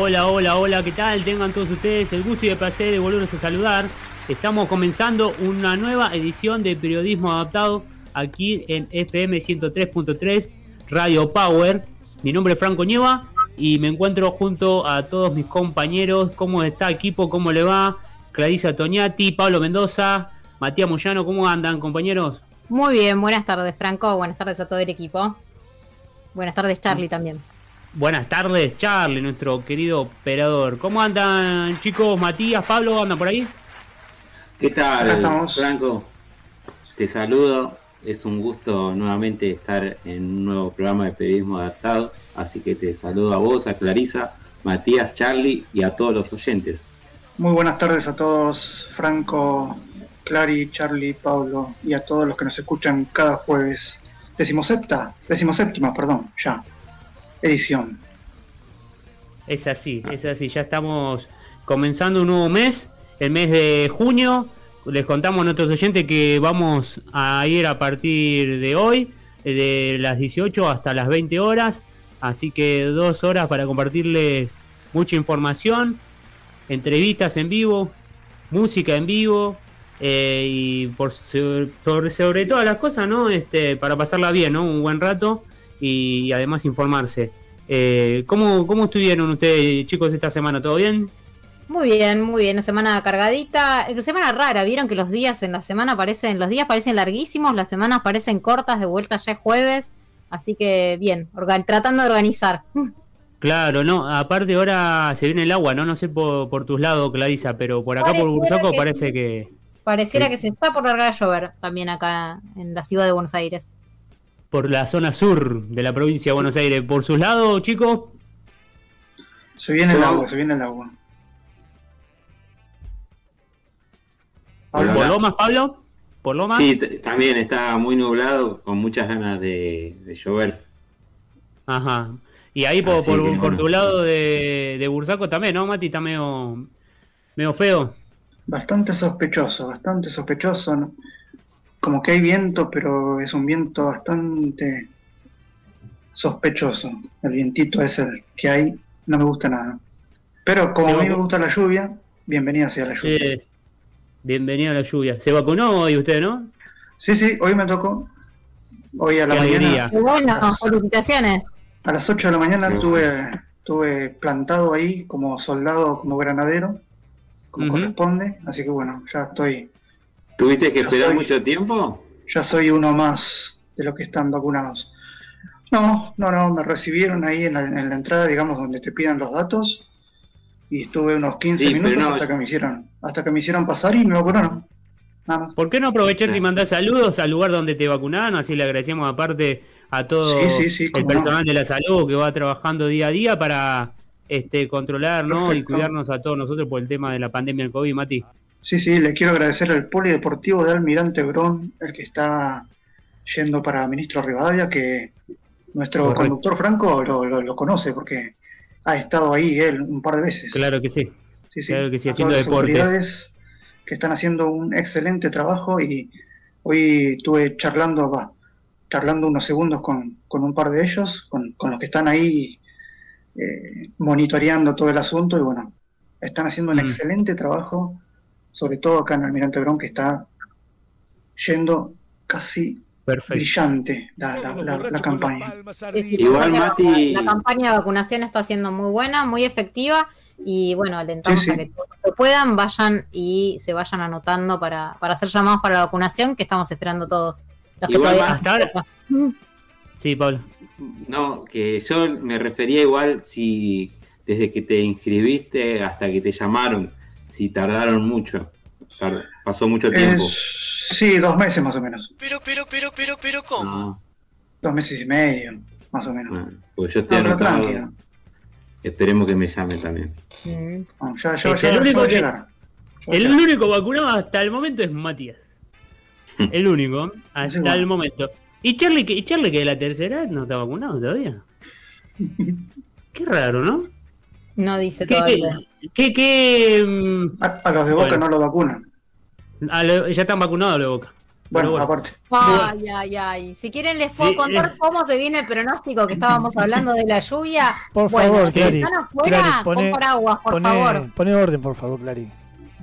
Hola, hola, hola, ¿qué tal? Tengan todos ustedes el gusto y el placer de volverlos a saludar. Estamos comenzando una nueva edición de Periodismo Adaptado aquí en FM 103.3 Radio Power. Mi nombre es Franco Nieva y me encuentro junto a todos mis compañeros. ¿Cómo está equipo? ¿Cómo le va? Clarisa Toñati, Pablo Mendoza, Matías Moyano, ¿cómo andan compañeros? Muy bien, buenas tardes Franco, buenas tardes a todo el equipo. Buenas tardes Charlie también. Buenas tardes Charlie, nuestro querido operador. ¿Cómo andan chicos? Matías, Pablo, ¿andan por ahí? ¿Qué tal, Franco? Te saludo. Es un gusto nuevamente estar en un nuevo programa de periodismo adaptado. Así que te saludo a vos, a Clarisa, Matías, Charlie y a todos los oyentes. Muy buenas tardes a todos, Franco, Clary, Charlie, Pablo y a todos los que nos escuchan cada jueves. Decimosepta, decimoséptima, perdón, ya. Edición. Es así, es así. Ya estamos comenzando un nuevo mes el mes de junio. Les contamos a nuestros oyentes que vamos a ir a partir de hoy, de las 18 hasta las 20 horas. Así que dos horas para compartirles mucha información, entrevistas en vivo, música en vivo eh, y por sobre, sobre todas las cosas, ¿no? Este, para pasarla bien, ¿no? Un buen rato y, además informarse. Eh, ¿cómo, ¿Cómo estuvieron ustedes, chicos, esta semana? ¿Todo bien? Muy bien, muy bien. Una semana cargadita. Semana rara. Vieron que los días en la semana parecen, los días parecen larguísimos, las semanas parecen cortas, de vuelta ya es jueves. Así que bien, tratando de organizar. Claro, no, aparte ahora se viene el agua, ¿no? No sé por, tus lados, Clarisa, pero por acá por Bursaco parece que... Pareciera que se está por largar a llover también acá en la ciudad de Buenos Aires. Por la zona sur de la provincia de Buenos Aires. ¿Por sus lados, chicos? Se viene el agua, se viene el agua. ¿Por Lomas, Pablo? ¿Por Lomas? Sí, también está muy nublado, con muchas ganas de, llover. Ajá. Y ahí por, por, tu lado de, de, Bursaco también, ¿no, Mati? Está medio, medio feo. Bastante sospechoso, bastante sospechoso. Como que hay viento, pero es un viento bastante sospechoso. El vientito es el que hay, no me gusta nada. Pero como a mí me gusta la lluvia, bienvenida sea la lluvia. Sí. Bienvenido a la lluvia. ¿Se vacunó hoy usted, no? Sí, sí, hoy me tocó. Hoy a la mañana. bueno, felicitaciones. A las 8 de la mañana estuve, estuve plantado ahí como soldado, como granadero, como corresponde. Así que bueno, ya estoy. ¿Tuviste que esperar mucho tiempo? Ya soy uno más de los que están vacunados. No, no, no, me recibieron ahí en la, en la entrada, digamos, donde te pidan los datos y estuve unos 15 minutos hasta que me hicieron hasta que me hicieron pasar y me vacunaron. Nada más. ¿Por qué no aprovechar y mandar saludos al lugar donde te vacunaron? Así le agradecemos aparte a todo el personal de la salud que va trabajando día a día para este controlar ¿no? y cuidarnos a todos nosotros por el tema de la pandemia del COVID, Mati. Sí, sí, le quiero agradecer al Polideportivo de Almirante Brón, el que está yendo para Ministro Rivadavia, que nuestro conductor Franco lo, lo conoce porque ha estado ahí él un par de veces. Claro que sí. Sí, sí. Claro que sí, haciendo deporte. que están haciendo un excelente trabajo y hoy estuve charlando, va, charlando unos segundos con, un par de ellos, con, los que están ahí eh, monitoreando todo el asunto y bueno, están haciendo un mm. excelente trabajo, sobre todo acá en Almirante Brón, que está yendo casi brillante la, campaña. Igual, Mati... La, campaña de vacunación está siendo muy buena, muy efectiva. Y bueno, alentamos a que todos que puedan vayan y se vayan anotando para, para hacer llamados para la vacunación, que estamos esperando todos. igual, Sí, Pablo. No, que yo me refería igual si desde que te inscribiste hasta que te llamaron, si tardaron mucho. Pasó mucho tiempo. Sí, dos meses más o menos. Pero, pero, pero, pero, pero, ¿cómo? Dos meses y medio, más o menos. Bueno, pues yo estoy no, Esperemos que me llame también. ya, el único, el único vacunado hasta el momento es Matías. el único, hasta el momento. ¿Y Charlie, ¿Y Charlie que de la tercera no está vacunado todavía? Qué raro, ¿no? No dice todavía. ¿Qué, qué, mm? a, los de Boca no lo vacunan ya están vacunados los de Boca. Bueno, aparte. Ay, ay, ay. Si quieren les puedo contar cómo se viene el pronóstico que estábamos hablando de la lluvia. Por bueno, favor, si Clary, están afuera, pone, con paraguas, por favor. Pone orden, por favor, Clary.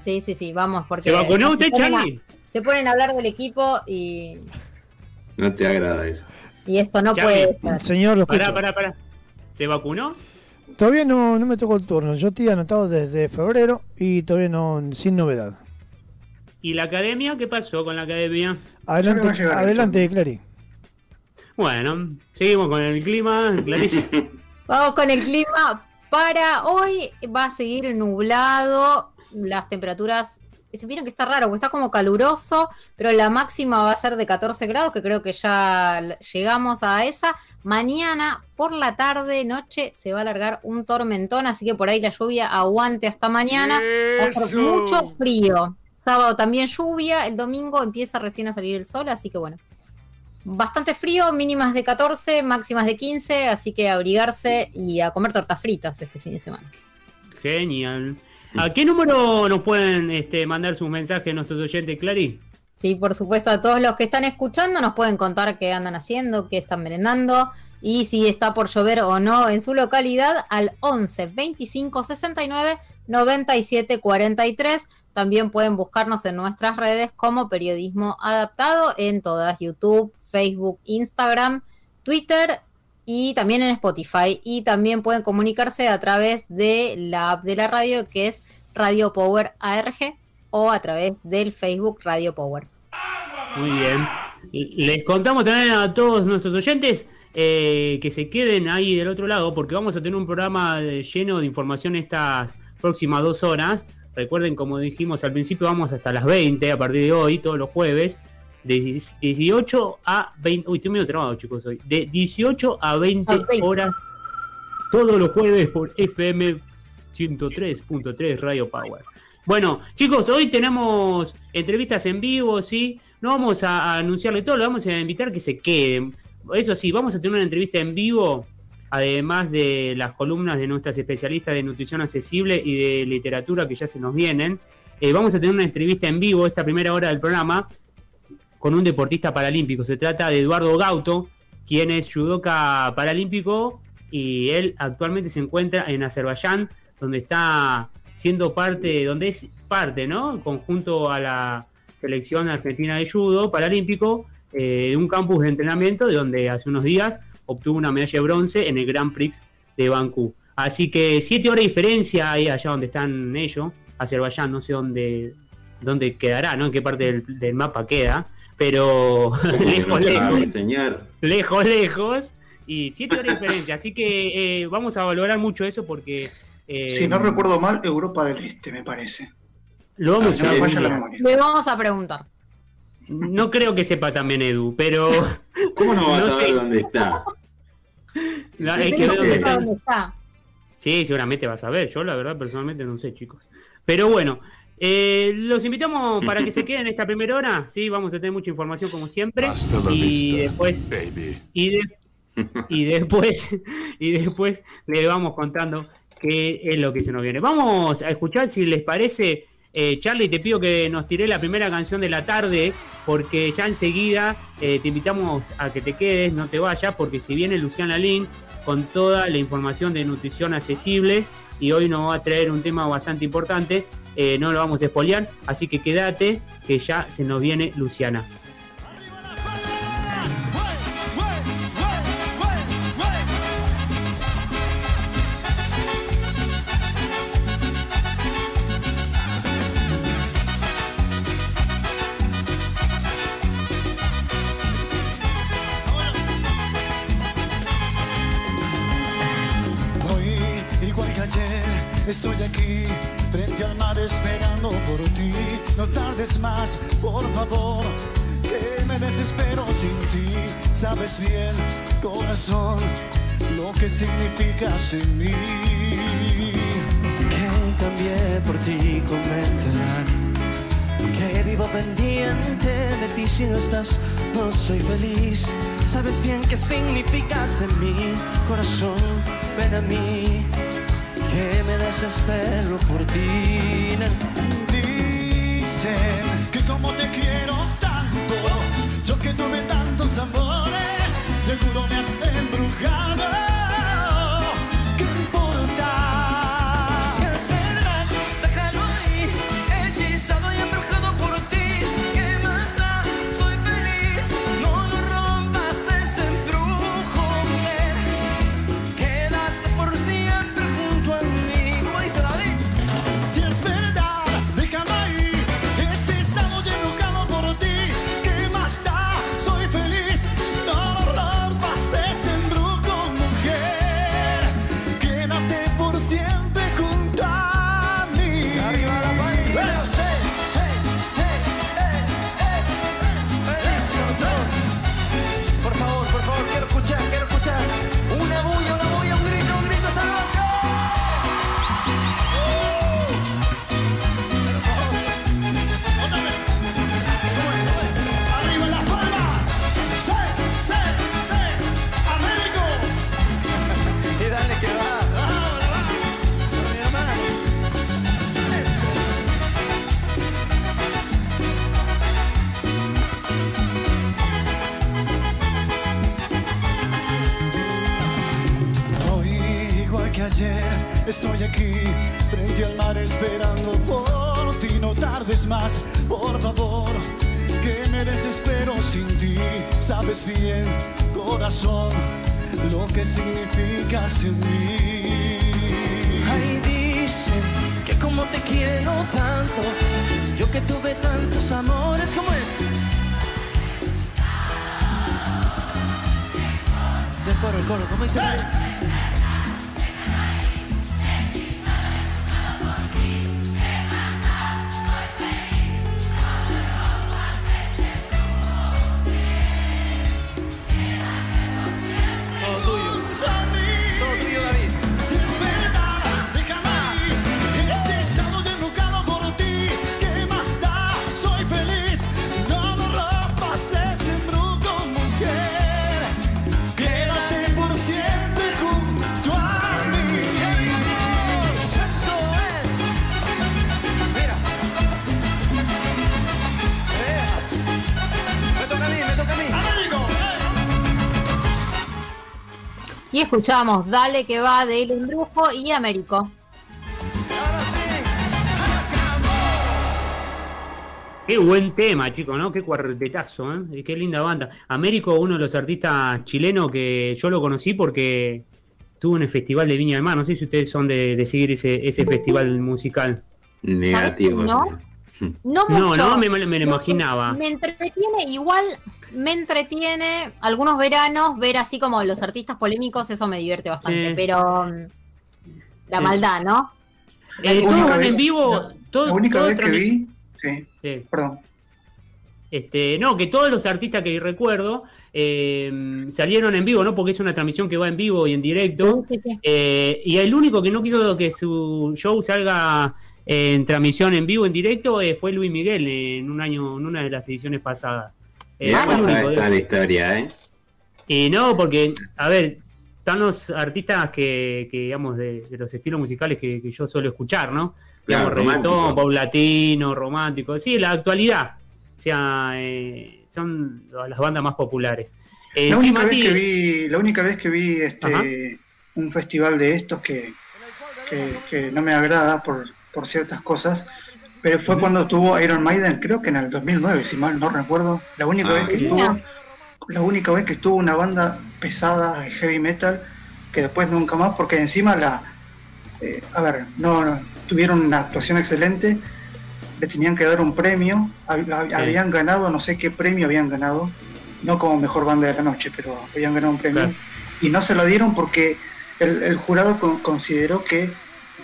Sí, sí, sí, vamos, porque... ¿Se vacunó usted, Charlie? Se ponen a hablar del equipo y... No te agrada eso. Y esto no puede ser. Señor, lo Pará, pará, pará. ¿Se vacunó? Todavía no, no me tocó el turno. Yo estoy anotado desde febrero y todavía no, sin novedad. ¿Y la academia? ¿Qué pasó con la academia? Adelante, adelante, Clary. Bueno, seguimos con el clima, Clarice. Vamos con el clima. Para hoy va a seguir nublado. Las temperaturas se vieron que está raro, porque está como caluroso, pero la máxima va a ser de 14 grados, que creo que ya llegamos a esa. Mañana por la tarde, noche, se va a alargar un tormentón, así que por ahí la lluvia aguante hasta mañana. Va a ser mucho frío. Sábado también lluvia, el domingo empieza recién a salir el sol, así que bueno. Bastante frío, mínimas de 14, máximas de 15, así que abrigarse y a comer tortas fritas este fin de semana. Genial. ¿A qué número nos pueden este, mandar sus mensajes nuestros oyentes, Clary? Sí, por supuesto, a todos los que están escuchando nos pueden contar qué andan haciendo, qué están merendando y si está por llover o no en su localidad al 11 25 69 97 43. También pueden buscarnos en nuestras redes como Periodismo Adaptado en todas YouTube, Facebook, Instagram, Twitter y también en Spotify. Y también pueden comunicarse a través de la app de la radio que es Radio Power ARG o a través del Facebook Radio Power. Muy bien. Les contamos también a todos nuestros oyentes eh, que se queden ahí del otro lado porque vamos a tener un programa lleno de información estas próximas dos horas. Recuerden, como dijimos al principio, vamos hasta las 20 a partir de hoy, todos los jueves de 18 a 20, uy, estoy medio trabado chicos hoy, de 18 a 20 horas todos los jueves por FM 103.3 Radio Power. Bueno, chicos, hoy tenemos entrevistas en vivo, ¿sí? No vamos a, anunciarle todo, lo vamos a invitar que se queden. Eso sí, vamos a tener una entrevista en vivo, además de las columnas de nuestras especialistas de nutrición accesible y de literatura que ya se nos vienen. Eh, vamos a tener una entrevista en vivo esta primera hora del programa con un deportista paralímpico. Se trata de Eduardo Gauto, quien es judoka paralímpico y él actualmente se encuentra en Azerbaiyán, donde está siendo parte, donde es parte, ¿no? Conjunto a la selección argentina de judo paralímpico eh, de un campus de entrenamiento de donde hace unos días obtuvo una medalla de bronce en el Grand Prix de Bakú. Así que siete horas de diferencia ahí allá donde están ellos, Azerbaiyán, no sé dónde, dónde quedará, ¿no? En qué parte del mapa queda pero lejos, lejos, señor? lejos, lejos, y siete horas de diferencia. Así que eh, vamos a valorar mucho eso porque. Eh, si no recuerdo mal, Europa del Este, me parece. Lo vamos a Le vamos a preguntar. No creo que sepa también Edu, pero. ¿Cómo no vas a saber dónde está? dónde está. Sí, seguramente vas a ver. Yo, la verdad, personalmente no sé, chicos. Pero bueno, eh, los invitamos para que se queden en esta primera hora. Sí, vamos a tener mucha información como siempre. y después. Y, y, después. Y después le vamos contando qué es lo que se nos viene. Vamos a escuchar si les parece. Eh, Charlie, te pido que nos tire la primera canción de la tarde, porque ya enseguida eh, te invitamos a que te quedes, no te vayas, porque si viene Luciana Lin con toda la información de nutrición accesible, y hoy nos va a traer un tema bastante importante, eh, no lo vamos a espolear, así que quédate que ya se nos viene Luciana. Estoy aquí frente al mar esperando por ti. No tardes más, por favor, que me desespero sin ti. Sabes bien, corazón, lo que significas en mí. Que cambié por ti, comentar. Que vivo pendiente de ti si no estás, no soy feliz. Sabes bien qué significas en mí, corazón, ven a mí que me desespero por ti. Dicen que como te quiero tanto. Yo que tuve tantos amores, seguro me has embrujado. Escuchamos Dale que va de El Embrujo y Américo. Qué buen tema, chicos, ¿no? Qué cuartetazo, ¿eh? Qué linda banda. Américo, uno de los artistas chilenos que yo lo conocí porque tuvo en el Festival de Viña del Mar. No sé si ustedes son de, seguir ese, ese festival musical. Negativo. ¿No? No, no, me, lo imaginaba. Me entretiene, igual me entretiene algunos veranos ver así como los artistas polémicos, eso me divierte bastante, pero mm, la maldad, ¿no? Eh, en vivo. la única vez que vi, sí, perdón. Este, no, que todos los artistas que recuerdo eh, salieron en vivo, ¿no? Porque es una transmisión que va en vivo y en directo. Eh, y el único que no quiso que su show salga en transmisión en vivo, en directo, eh, fue Luis Miguel en un año, en una de las ediciones pasadas. Eh, la historia, ¿eh? Y no, porque, a ver, están los artistas que, digamos, de, los estilos musicales que, yo suelo escuchar, ¿no? Digamos, reggaetón, pop latino, romántico, sí, la actualidad. O sea, eh, son las bandas más populares. Eh, la, única vez que vi, la única vez que vi este, un festival de estos que, que no me agrada por, por ciertas cosas, pero fue cuando tuvo Iron Maiden, creo que en el 2009, si mal no recuerdo, la única ah, vez que estuvo, la única vez que estuvo una banda pesada de heavy metal, que después nunca más, porque encima la, eh, a ver, no, tuvieron una actuación excelente, le tenían que dar un premio, habían ganado, no sé qué premio habían ganado, no como mejor banda de la noche, pero habían ganado un premio, y no se lo dieron porque el, jurado consideró que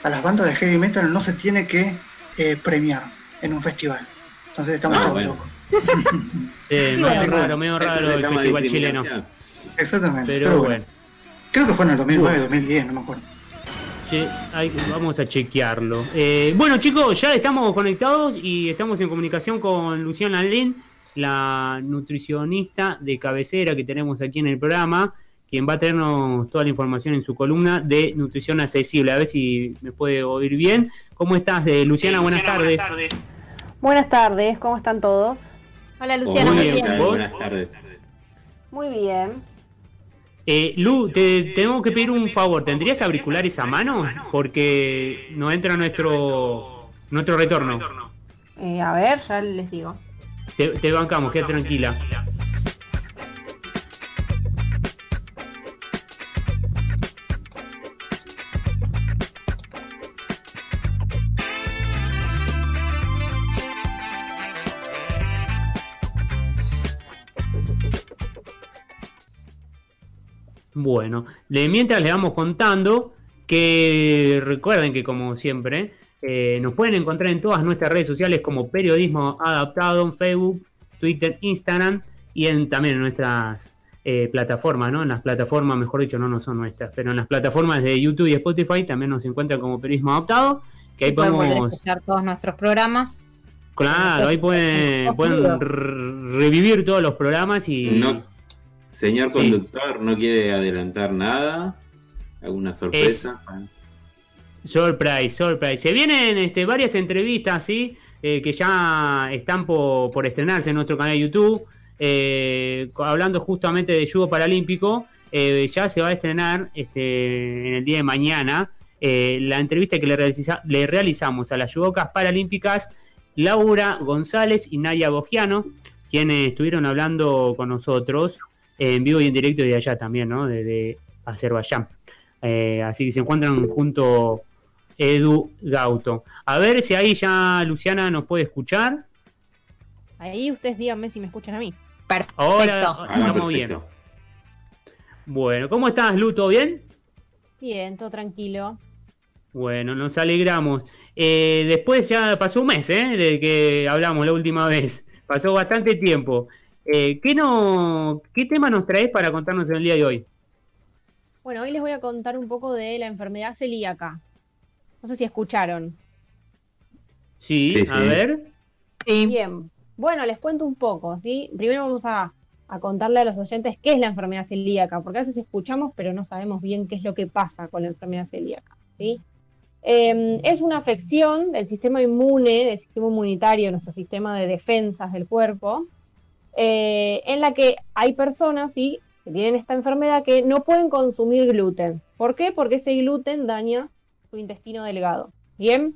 a las bandas de heavy metal no se tiene que eh, premiar en un festival. Entonces estamos ah, bueno. locos. medio raro, medio raro el festival chileno. Exactamente. Pero, bueno. Creo que fue en el 2009, 2010, no me acuerdo. Sí, vamos a chequearlo. Eh, bueno, chicos, ya estamos conectados y estamos en comunicación con Luciana Lin, la nutricionista de cabecera que tenemos aquí en el programa quien va a tenernos toda la información en su columna de nutrición accesible. A ver si me puede oír bien. ¿Cómo estás, eh, Luciana? buenas, tardes. buenas tardes. ¿cómo están todos? Hola Luciana, muy bien. Buenas tardes. Muy bien. Eh, Lu, te tenemos que pedir un favor. ¿Tendrías auriculares a mano? Porque no entra nuestro nuestro retorno. Eh, a ver, ya les digo. Te, te bancamos, quédate tranquila. Bueno, mientras le vamos contando que recuerden que como siempre eh, nos pueden encontrar en todas nuestras redes sociales como Periodismo Adaptado en Facebook, Twitter, Instagram y en, también en nuestras eh, plataformas, ¿no? En las plataformas, mejor dicho, no, no son nuestras, pero en las plataformas de YouTube y Spotify también nos encuentran como Periodismo Adaptado, que ahí podemos escuchar todos nuestros programas. Claro, ahí pueden, pueden revivir todos los programas y... Señor conductor, ¿no quiere adelantar nada? ¿Alguna sorpresa? Surprise, surprise. Se vienen este, varias entrevistas, ¿sí? Eh, que ya están por, estrenarse en nuestro canal de YouTube. Eh, hablando justamente de judo paralímpico, eh, ya se va a estrenar este, en el día de mañana la entrevista que le, le, realizamos a las judocas paralímpicas Laura González y Nadia Bogiano, quienes estuvieron hablando con nosotros en vivo y en directo de allá también, ¿no? De, Azerbaiyán. Eh, así que se encuentran junto Edu Gauto. A ver si ahí ya Luciana nos puede escuchar. Ahí ustedes díganme si me escuchan a mí. Perfecto. Ahora, estamos bien. Bueno, ¿cómo estás, Lu? ¿Todo bien? Bien, todo tranquilo. Bueno, nos alegramos. Eh, después ya pasó un mes, ¿eh? De que hablamos la última vez. Pasó bastante tiempo. Eh, ¿qué, no, ¿Qué tema nos traes para contarnos en el día de hoy? Bueno, hoy les voy a contar un poco de la enfermedad celíaca. No sé si escucharon. Sí, a ver. Sí. Bien. Bueno, les cuento un poco, ¿sí? Primero vamos a, contarle a los oyentes qué es la enfermedad celíaca, porque a veces escuchamos, pero no sabemos bien qué es lo que pasa con la enfermedad celíaca, ¿sí? Em, es una afección del sistema inmune, del sistema inmunitario, nuestro sistema de defensas del cuerpo, eh, en la que hay personas que tienen esta enfermedad que no pueden consumir gluten. ¿Por qué? Porque ese gluten daña su intestino delgado. Bien,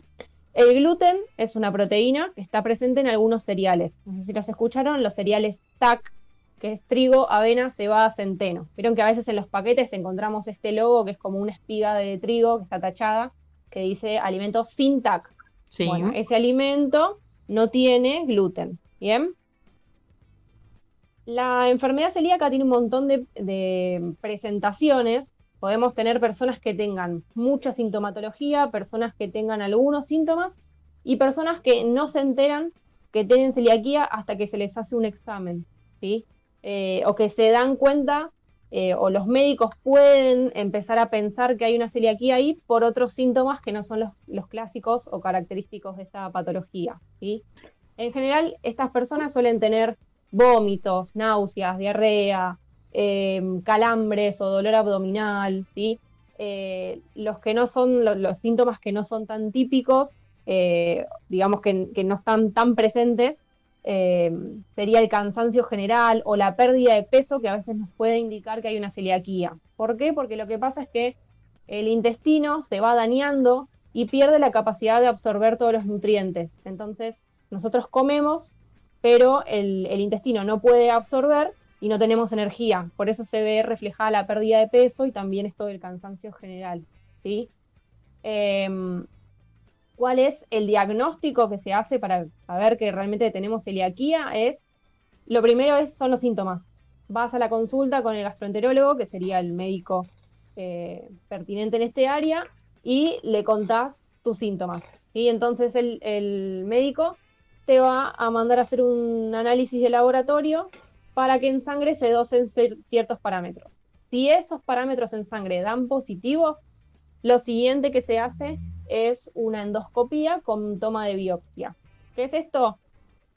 el gluten es una proteína que está presente en algunos cereales. No sé si los escucharon, los cereales TAC, que es trigo, avena, cebada, centeno. Vieron que a veces en los paquetes encontramos este logo que es como una espiga de trigo que está tachada, que dice alimento sin TAC. Bueno, ese alimento no tiene gluten. Bien. La enfermedad celíaca tiene un montón de, presentaciones. Podemos tener personas que tengan mucha sintomatología, personas que tengan algunos síntomas y personas que no se enteran que tienen celiaquía hasta que se les hace un examen, ¿sí? Eh, o que se dan cuenta eh, o los médicos pueden empezar a pensar que hay una celiaquía ahí por otros síntomas que no son los, los clásicos o característicos de esta patología. ¿sí? En general, estas personas suelen tener vómitos, náuseas, diarrea, em, calambres o dolor abdominal, ¿sí? Eh, los que no son, los, síntomas que no son tan típicos, eh, digamos que, no están tan presentes, em, sería el cansancio general o la pérdida de peso que a veces nos puede indicar que hay una celiaquía. ¿Por qué? Porque lo que pasa es que el intestino se va dañando y pierde la capacidad de absorber todos los nutrientes. Entonces, nosotros comemos pero el, intestino no puede absorber y no tenemos energía. Por eso se ve reflejada la pérdida de peso y también esto del cansancio general. ¿sí? Em, ¿Cuál es el diagnóstico que se hace para saber que realmente tenemos celiaquía? Es, lo primero es, son los síntomas. Vas a la consulta con el gastroenterólogo, que sería el médico eh, pertinente en este área, y le contás tus síntomas. ¿sí? Entonces el, el médico te va a mandar a hacer un análisis de laboratorio para que en sangre se dosen ciertos parámetros. Si esos parámetros en sangre dan positivo, lo siguiente que se hace es una endoscopía con toma de biopsia. ¿Qué es esto?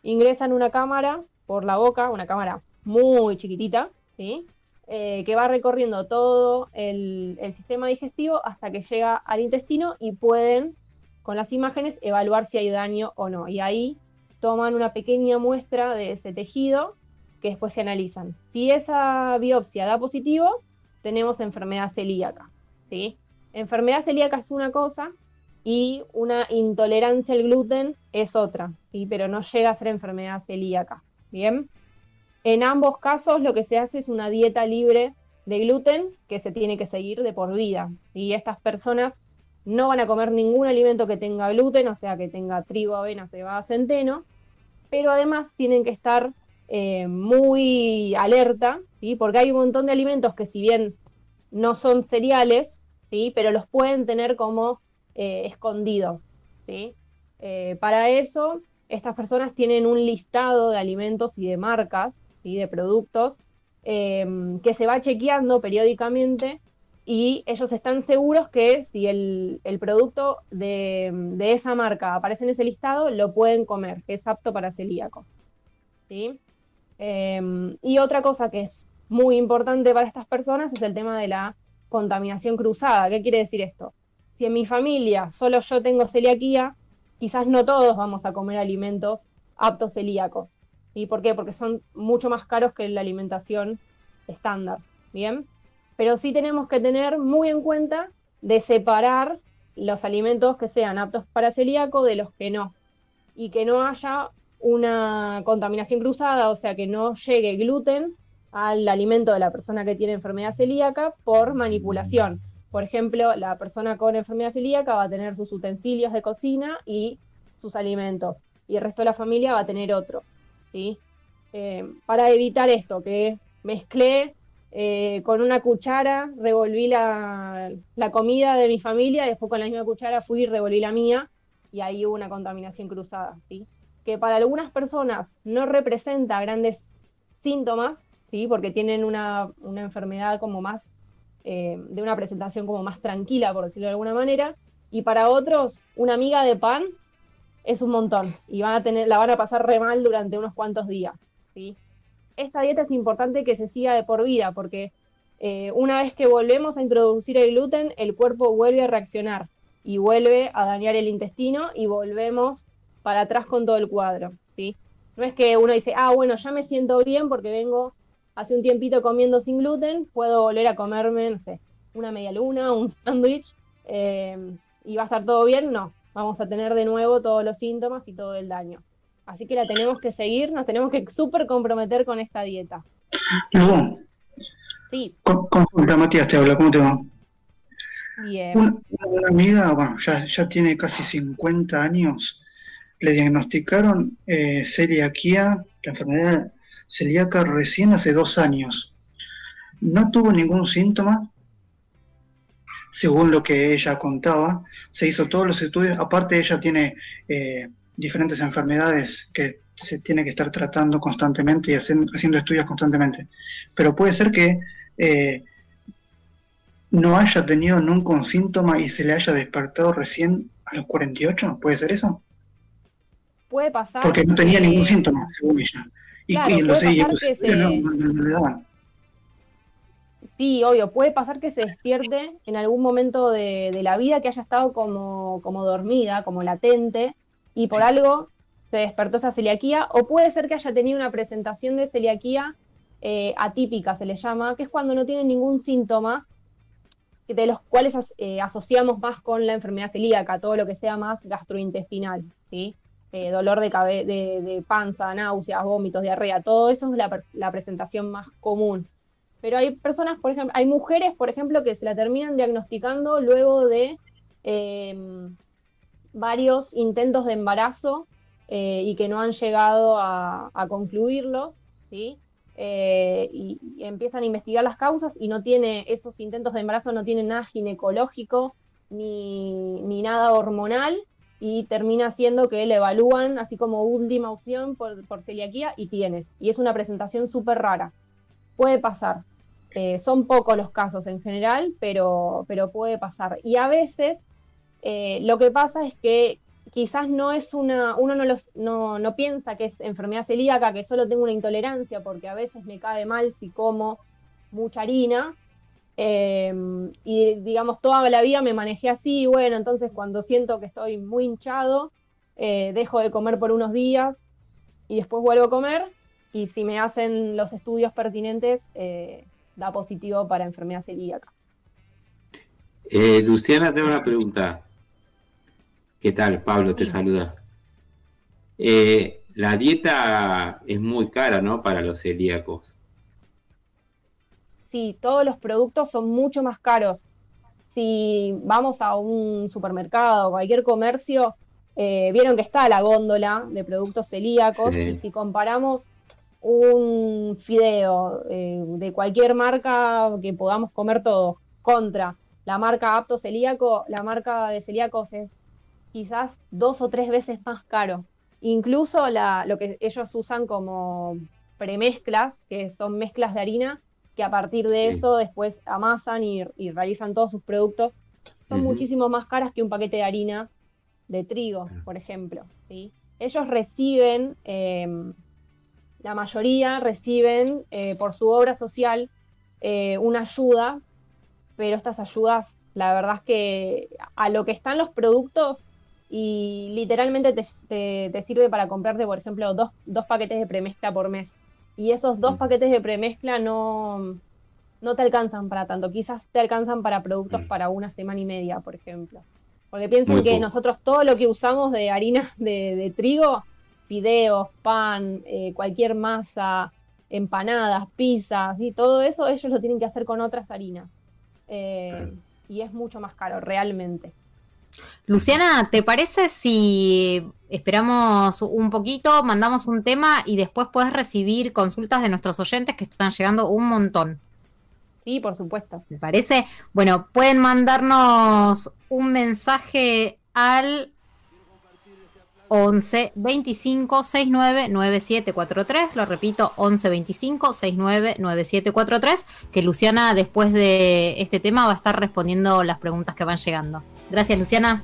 Ingresan una cámara por la boca, una cámara muy chiquitita, ¿sí? Eh, que va recorriendo todo el, el sistema digestivo hasta que llega al intestino y pueden, con las imágenes, evaluar si hay daño o no. Y ahí toman una pequeña muestra de ese tejido que después se analizan. Si esa biopsia da positivo, tenemos enfermedad celíaca. ¿sí? Enfermedad celíaca es una cosa y una intolerancia al gluten es otra, ¿sí? pero no llega a ser enfermedad celíaca. Bien. En ambos casos lo que se hace es una dieta libre de gluten que se tiene que seguir de por vida. Y estas personas no van a comer ningún alimento que tenga gluten, o sea, que tenga trigo, avena, cebada, centeno, pero además tienen que estar eh, muy alerta, porque hay un montón de alimentos que si bien no son cereales, ¿sí? pero los pueden tener como eh, escondidos. ¿sí? Eh, para eso, estas personas tienen un listado de alimentos y de marcas, ¿sí? de productos, que se va chequeando periódicamente y ellos están seguros que si el, producto de, esa marca aparece en ese listado, lo pueden comer, que es apto para celíacos. ¿sí? Em, y otra cosa que es muy importante para estas personas es el tema de la contaminación cruzada. ¿Qué quiere decir esto? Si en mi familia solo yo tengo celiaquía, quizás no todos vamos a comer alimentos aptos celíacos. ¿Y por qué? Porque son mucho más caros que la alimentación estándar. ¿Bien? Pero sí tenemos que tener muy en cuenta de separar los alimentos que sean aptos para celíaco de los que no. Y que no haya una contaminación cruzada, o sea, que no llegue gluten al alimento de la persona que tiene enfermedad celíaca por manipulación. Por ejemplo, la persona con enfermedad celíaca va a tener sus utensilios de cocina y sus alimentos, y el resto de la familia va a tener otros. ¿sí? Eh, para evitar esto, que mezclé eh, con una cuchara, revolví la, comida de mi familia, después con la misma cuchara fui y revolví la mía, y ahí hubo una contaminación cruzada. ¿sí? Que para algunas personas no representa grandes síntomas, ¿sí? porque tienen una, una enfermedad como más eh, de una presentación como más tranquila, por decirlo de alguna manera, y para otros, una amiga de pan es un montón y van a tener, la van a pasar re mal durante unos cuantos días. ¿sí? Esta dieta es importante que se siga de por vida porque eh, una vez que volvemos a introducir el gluten, el cuerpo vuelve a reaccionar y vuelve a dañar el intestino y volvemos para atrás con todo el cuadro. ¿sí? No es que uno dice, ah, bueno, ya me siento bien porque vengo hace un tiempito comiendo sin gluten, puedo volver a comerme, no sé, una media luna, un sándwich, eh, y va a estar todo bien, no, vamos a tener de nuevo todos los síntomas y todo el daño. Así que la tenemos que seguir, nos tenemos que súper comprometer con esta dieta. Sí. Consulta, Matías, te habla, ¿cómo te va? Bien. Una, amiga, bueno, ya, ya tiene casi 50 años, le diagnosticaron eh, celiaquía, la enfermedad celíaca recién hace dos años. No tuvo ningún síntoma, según lo que ella contaba. Se hizo todos los estudios. Aparte, ella tiene eh, diferentes enfermedades que se tiene que estar tratando constantemente y haciendo, estudios constantemente. Pero puede ser que eh, no haya tenido nunca un síntoma y se le haya despertado recién a los 48. ¿Puede ser eso? Puede pasar. Porque no tenía ningún síntoma, según ella. Sí, obvio, puede pasar que se despierte en algún momento de, la vida que haya estado como, como, dormida, como latente, y por algo se despertó esa celiaquía, o puede ser que haya tenido una presentación de celiaquía eh, atípica, se le llama, que es cuando no tiene ningún síntoma, de los cuales eh, asociamos más con la enfermedad celíaca, todo lo que sea más gastrointestinal, ¿sí? Eh, dolor de, de, panza, náuseas, vómitos, diarrea, todo eso es la, presentación más común. Pero hay personas, por ejemplo, hay mujeres, por ejemplo, que se la terminan diagnosticando luego de varios intentos de embarazo eh, y que no han llegado a, concluirlos, ¿sí? Eh, y, empiezan a investigar las causas y no tiene, esos intentos de embarazo no tienen nada ginecológico ni, ni nada hormonal, y termina siendo que le evalúan así como última opción por, por celiaquía y tienes. Y es una presentación súper rara. Puede pasar. Eh, son pocos los casos en general, pero, pero puede pasar. Y a veces eh, lo que pasa es que quizás no es una, uno no, los, no, no piensa que es enfermedad celíaca, que solo tengo una intolerancia, porque a veces me cae mal si como mucha harina, Em, y digamos, toda la vida me manejé así, bueno, entonces cuando siento que estoy muy hinchado, eh, dejo de comer por unos días y después vuelvo a comer y si me hacen los estudios pertinentes, eh, da positivo para enfermedad celíaca. Luciana, tengo una pregunta. ¿Qué tal? Pablo te saluda. Eh, la dieta es muy cara, ¿no? Para los celíacos. Sí, todos los productos son mucho más caros. Si vamos a un supermercado, cualquier comercio, eh, vieron que está la góndola de productos celíacos y si comparamos un fideo eh, de cualquier marca que podamos comer todo contra la marca apto celíaco, la marca de celíacos es quizás dos o tres veces más caro. Incluso lo que ellos usan como premezclas, que son mezclas de harina, que a partir de eso después amasan y, realizan todos sus productos, son muchísimo más caras que un paquete de harina de trigo, por ejemplo. ¿sí? Ellos reciben, em, la mayoría reciben eh, por su obra social eh, una ayuda, pero estas ayudas, la verdad es que a lo que están los productos y literalmente te, sirve para comprarte, por ejemplo, dos, dos, paquetes de premezcla por mes. Y esos dos paquetes de premezcla no, no te alcanzan para tanto, quizás te alcanzan para productos para una semana y media, por ejemplo. Porque piensen que nosotros todo lo que usamos de harina de, trigo, fideos, pan, eh, cualquier masa, empanadas, pizzas, y todo eso ellos lo tienen que hacer con otras harinas. Eh, y es mucho más caro, realmente. Luciana, ¿te parece si esperamos un poquito, mandamos un tema y después puedes recibir consultas de nuestros oyentes que están llegando un montón? Sí, por supuesto. ¿Me parece? Bueno, pueden mandarnos un mensaje al 11 25 69 9743. Lo repito, 11 25 69 9743. Que Luciana, después de este tema, va a estar respondiendo las preguntas que van llegando. Gracias, Luciana.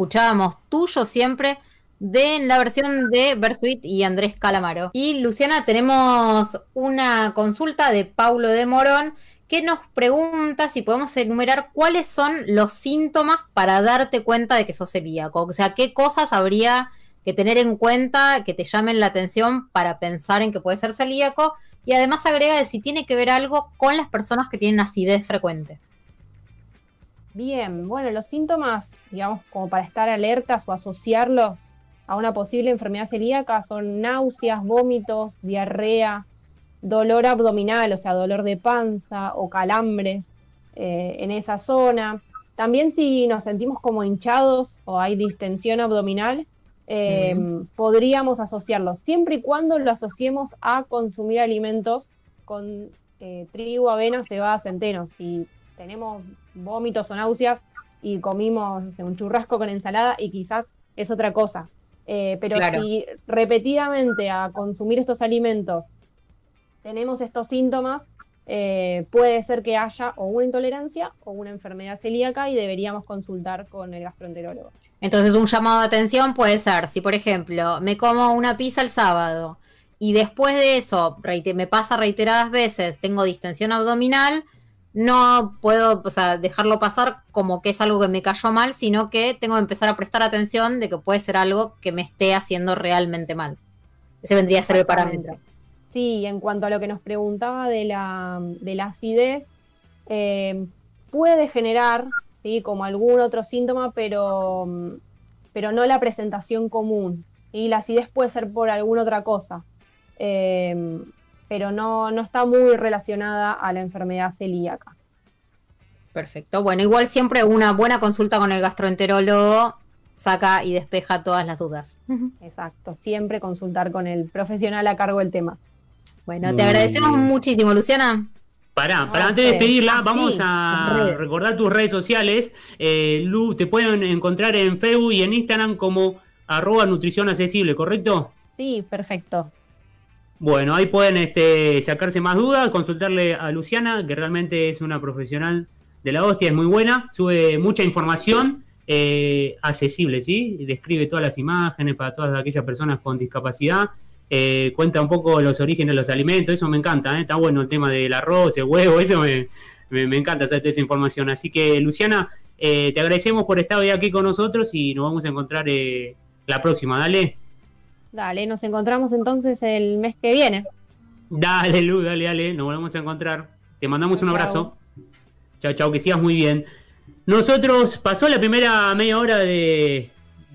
Escuchábamos tuyo siempre de la versión de Bersuit y Andrés Calamaro. Y Luciana, tenemos una consulta de Paulo de Morón que nos pregunta si podemos enumerar cuáles son los síntomas para darte cuenta de que sos celíaco. O sea, qué cosas habría que tener en cuenta que te llamen la atención para pensar en que puede ser celíaco. Y además agrega de si tiene que ver algo con las personas que tienen acidez frecuente. Bien, bueno, los síntomas, digamos, como para estar alertas o asociarlos a una posible enfermedad celíaca son náuseas, vómitos, diarrea, dolor abdominal, o sea, dolor de panza o calambres eh, en esa zona. También si nos sentimos como hinchados o hay distensión abdominal, eh, podríamos asociarlo, siempre y cuando lo asociemos a consumir alimentos con eh, trigo, avena, cebada, centeno. Si tenemos vómitos o náuseas y comimos un churrasco con ensalada y quizás es otra cosa. pero si repetidamente a consumir estos alimentos tenemos estos síntomas, eh, puede ser que haya o una intolerancia o una enfermedad celíaca y deberíamos consultar con el gastroenterólogo. Entonces un llamado de atención puede ser, si por ejemplo me como una pizza el sábado y después de eso me pasa reiteradas veces, tengo distensión abdominal, no puedo dejarlo pasar como que es algo que me cayó mal, sino que tengo que empezar a prestar atención de que puede ser algo que me esté haciendo realmente mal. Ese vendría a ser el parámetro. Sí, en cuanto a lo que nos preguntaba de la, de la acidez, eh, puede generar, ¿sí? como algún otro síntoma, pero, pero no la presentación común. Y la acidez puede ser por alguna otra cosa, eh, pero no, no está muy relacionada a la enfermedad celíaca. Perfecto. Bueno, igual siempre una buena consulta con el gastroenterólogo saca y despeja todas las dudas. Exacto, siempre consultar con el profesional a cargo del tema. Bueno, te agradecemos muchísimo, Luciana. Pará, para antes de despedirla, vamos a recordar tus redes sociales. Eh, Lu, te pueden encontrar en Facebook y en Instagram como arroba nutrición accesible, ¿correcto? Sí, perfecto. Bueno, ahí pueden este, sacarse más dudas, consultarle a Luciana, que realmente es una profesional de la hostia, es muy buena, sube mucha información eh, accesible, ¿sí? Describe todas las imágenes para todas aquellas personas con discapacidad eh, cuenta un poco los orígenes de los alimentos, eso me encanta, ¿eh? está bueno el tema del arroz, el huevo, eso me, encanta saber toda esa información. Así que, Luciana, eh, te agradecemos por estar hoy aquí con nosotros y nos vamos a encontrar la próxima, dale. Dale, nos encontramos entonces el mes que viene. Dale, Lu, dale, dale, nos volvemos a encontrar. Te mandamos un abrazo. Chao, chao, que sigas muy bien. Nosotros pasó la primera media hora de,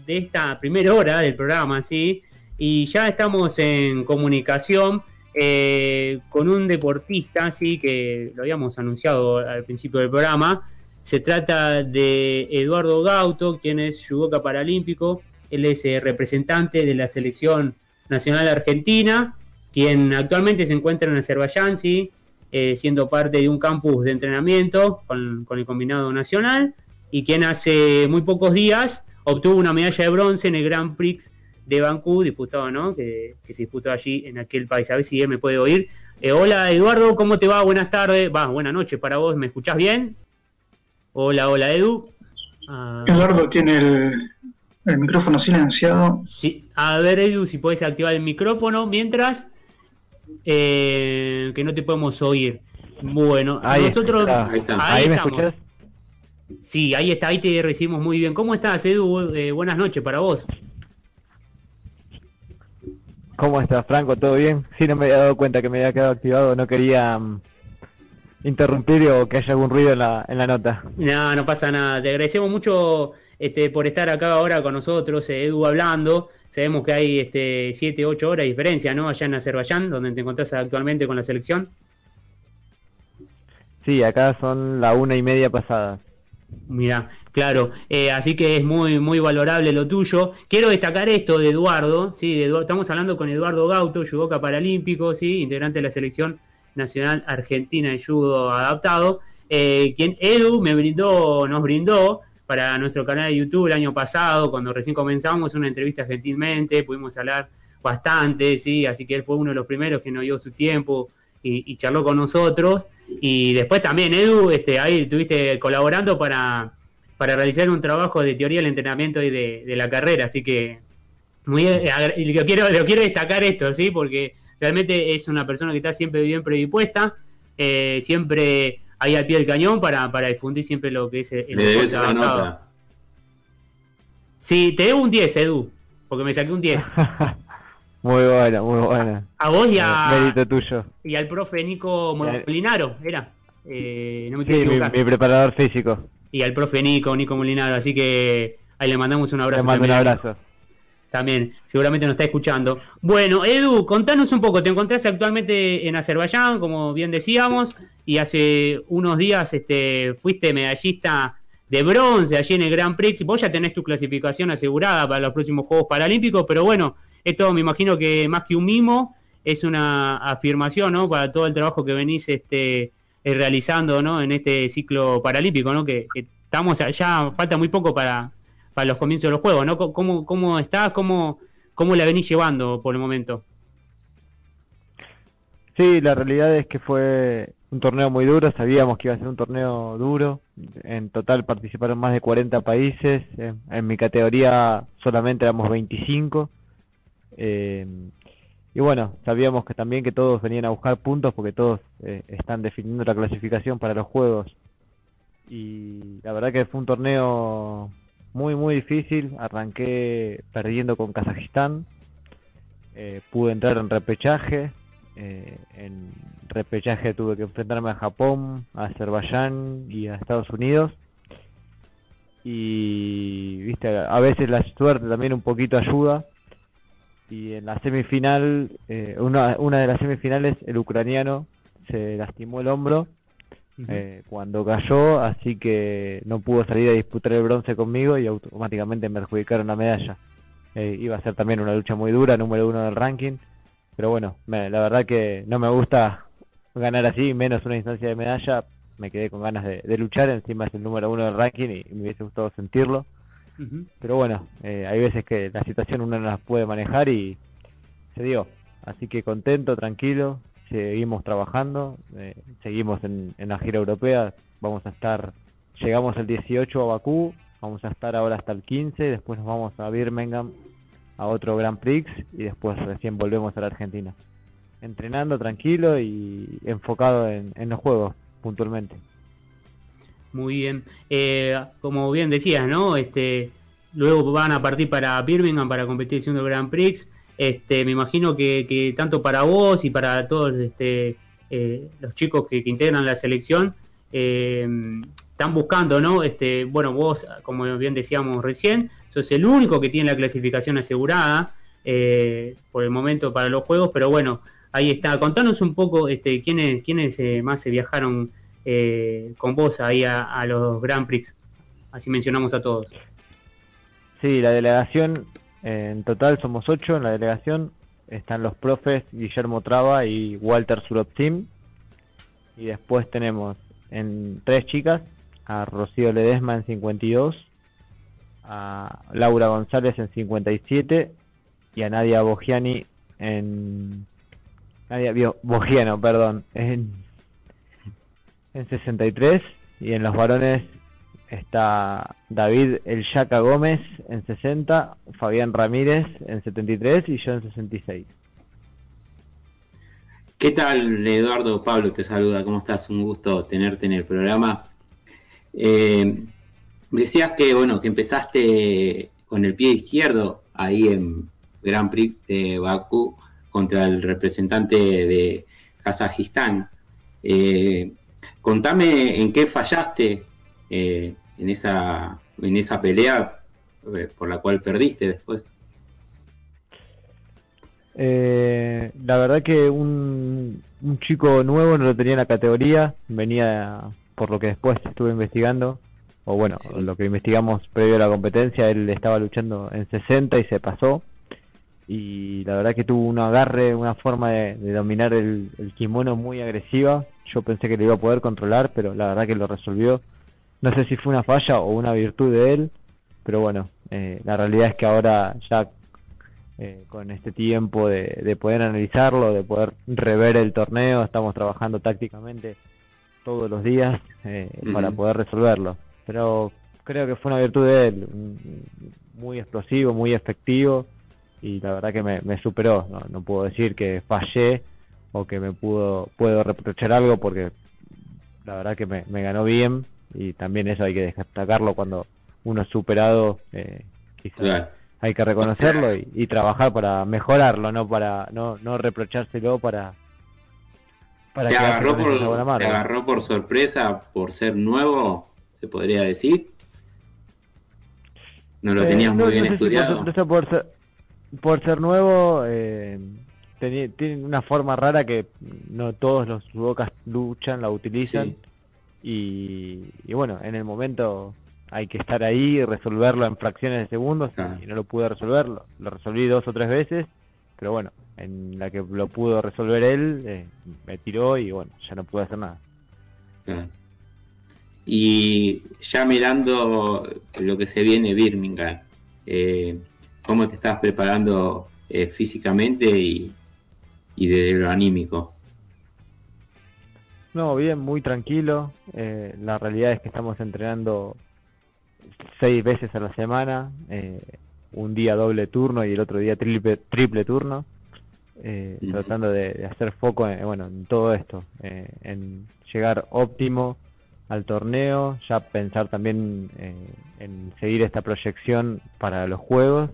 de esta primera hora del programa, ¿sí? y ya estamos en comunicación eh, con un deportista, sí, que lo habíamos anunciado al principio del programa. Se trata de Eduardo Gauto, quien es judoka paralímpico. Él es eh, representante de la selección nacional argentina, quien actualmente se encuentra en Azerbaiyán, sí, eh, siendo parte de un campus de entrenamiento con, con el combinado nacional, y quien hace muy pocos días obtuvo una medalla de bronce en el Grand Prix de Bancú, diputado, ¿no? Que, se disputó allí en aquel país. A ver si él me puede oír. Eh, hola Eduardo, ¿cómo te va? Buenas tardes. Va, buenas noches para vos. ¿Me escuchás bien? Hola, hola Edu. Ah. Eduardo tiene el, micrófono silenciado. Sí, a ver Edu, si puedes activar el micrófono mientras eh, que no te podemos oír. Bueno, ahí nosotros ahí, ahí, me escuchás? Sí, ahí está, ahí te recibimos muy bien. ¿Cómo estás, Edu? Eh, buenas noches para vos. ¿Cómo estás, Franco? ¿Todo bien? Sí, no me había dado cuenta que me había quedado activado, no quería mm, interrumpir o que haya algún ruido en la, en la nota. No, no pasa nada. Te agradecemos mucho este, por estar acá ahora con nosotros, eh, Edu, hablando. Sabemos que hay este, 7, 8 horas de diferencia, ¿no? Allá en Azerbaiyán, donde te encontrás actualmente con la selección. Sí, acá son la una y media pasada. Mira, Claro, eh, así que es muy, muy valorable lo tuyo. Quiero destacar esto de Eduardo, ¿sí? estamos hablando con Eduardo Gauto, judoka paralímpico, ¿sí? integrante de la selección nacional argentina de judo adaptado, eh, quien Edu me brindó, nos brindó para nuestro canal de YouTube el año pasado, cuando recién comenzamos una entrevista gentilmente, pudimos hablar bastante, ¿sí? así que él fue uno de los primeros que nos dio su tiempo y, y charló con nosotros. Y después también, Edu, este, ahí estuviste colaborando para para realizar un trabajo de teoría del entrenamiento y de, la carrera, así que muy eh, lo quiero, lo quiero destacar esto, ¿sí? Porque realmente es una persona que está siempre bien predispuesta, eh, siempre ahí al pie del cañón para, para difundir siempre lo que es el, el Sí, te debo un 10, Edu, porque me saqué un 10. muy buena, muy buena. A vos y a. Mérito tuyo. Y al profe Nico Molinaro, era. Eh, no me sí, mi, mi, preparador físico. Y al profe Nico, Nico Molinaro. Así que ahí le mandamos un abrazo. Le mando un abrazo. También, seguramente nos está escuchando. Bueno, Edu, contanos un poco. Te encontrás actualmente en Azerbaiyán, como bien decíamos, y hace unos días este, fuiste medallista de bronce allí en el Grand Prix. Vos ya tenés tu clasificación asegurada para los próximos Juegos Paralímpicos, pero bueno, esto me imagino que más que un mimo es una afirmación, ¿no? Para todo el trabajo que venís este, eh, realizando, ¿no? En este ciclo paralímpico, ¿no? Que, estamos ya, falta muy poco para, para los comienzos de los Juegos, ¿no? ¿Cómo, cómo estás? ¿Cómo, ¿Cómo la venís llevando por el momento? Sí, la realidad es que fue un torneo muy duro, sabíamos que iba a ser un torneo duro, en total participaron más de 40 países, en, mi categoría solamente éramos 25, eh, y bueno, sabíamos que también que todos venían a buscar puntos porque todos eh, están definiendo la clasificación para los juegos, y la verdad que fue un torneo muy muy difícil, arranqué perdiendo con Kazajistán, eh, pude entrar en repechaje, eh, en repechaje tuve que enfrentarme a Japón, a Azerbaiyán y a Estados Unidos. Y viste, a veces la suerte también un poquito ayuda. Y en la semifinal, eh, una, una de las semifinales, el ucraniano se lastimó el hombro eh, cuando cayó, así que no pudo salir a disputar el bronce conmigo y automáticamente me adjudicaron la medalla. iba a ser también una lucha muy dura, número uno del ranking pero bueno, la verdad que no me gusta ganar así, menos una instancia de medalla. Me quedé con ganas de, luchar, encima es el número uno del ranking y, me hubiese gustado sentirlo. Pero bueno, eh, hay veces que la situación uno no las puede manejar y se dio. Así que contento, tranquilo, seguimos trabajando, eh, seguimos en, la gira europea, vamos a estar, llegamos el 18 a Bakú, vamos a estar ahora hasta el 15, después nos vamos a Birmingham a otro Grand Prix y después recién volvemos a la Argentina. Entrenando tranquilo y enfocado en, los juegos puntualmente. Muy bien. Eh, como bien decías, ¿no? Este, luego van a partir para Birmingham para competir el Grand Prix. Este, me imagino que, tanto para vos y para todos este, eh, los chicos que, integran la selección eh, están buscando, ¿no? Este, bueno, vos, como bien decíamos recién, sos el único que tiene la clasificación asegurada eh, por el momento para los juegos, pero bueno, ahí está. Contanos un poco este, quiénes, quiénes más se viajaron con vos ahí a, los Grand Prix, así mencionamos a todos. Sí, la delegación, en total somos ocho en la delegación, están los profes Guillermo Traba y Walter Suroptim, y después tenemos en tres chicas, a Rocío Ledesma en 52, a Laura González en 57 y a Nadia Bogiani en Nadia Bogiano, perdón, en, en 63 y en los varones está David El Yaca Gómez en 60, Fabián Ramírez en 73 y yo en 66. ¿Qué tal, Eduardo? Pablo te saluda, ¿cómo estás? Un gusto tenerte en el programa. Eh, decías que, bueno, que empezaste con el pie izquierdo ahí en Grand Prix de Bakú contra el representante de Kazajistán. Eh, contame en qué fallaste eh, en, esa, en esa pelea por la cual perdiste después. Eh, la verdad que un, un, chico nuevo no lo tenía en la categoría, venía por lo que después estuve investigando, o bueno, lo que investigamos previo a la competencia, él estaba luchando en 60 y se pasó, y la verdad que tuvo un agarre, una forma de, dominar el, kimono muy agresiva, yo pensé que lo iba a poder controlar, pero la verdad que lo resolvió, no sé si fue una falla o una virtud de él, pero bueno, eh, la realidad es que ahora ya eh, con este tiempo de, poder analizarlo, de poder rever el torneo. Estamos trabajando tácticamente todos los días eh, para poder resolverlo. Pero creo que fue una virtud de él, muy explosivo, muy efectivo y la verdad que me, superó. No, puedo decir que fallé o que me pudo puedo reprochar algo porque la verdad que me, ganó bien y también eso hay que destacarlo cuando uno es superado, eh, hay que reconocerlo y, trabajar para mejorarlo, no para no, no reprochárselo para para ¿Te agarró, por, ¿Te agarró por sorpresa por ser nuevo, se podría decir? No lo eh, tenías muy bien estudiado. por, ser, por ser nuevo, eh, tiene una forma rara que no todos los judocas luchan, la utilizan. Y, bueno, en el momento hay que estar ahí y resolverlo en fracciones de segundos. Y no lo pude resolver, lo, resolví dos o tres veces. Pero bueno, en la que lo pudo resolver él, eh, me tiró y bueno, ya no pude hacer nada. Y ya mirando lo que se viene Birmingham, eh, ¿cómo te estás preparando eh, físicamente y, y de lo anímico? No, bien, muy tranquilo. Eh, la realidad es que estamos entrenando seis veces a la semana, un día doble turno y el otro día triple, triple turno, tratando de, hacer foco en, bueno, en todo esto, en llegar óptimo al torneo, ya pensar también eh, en seguir esta proyección para los juegos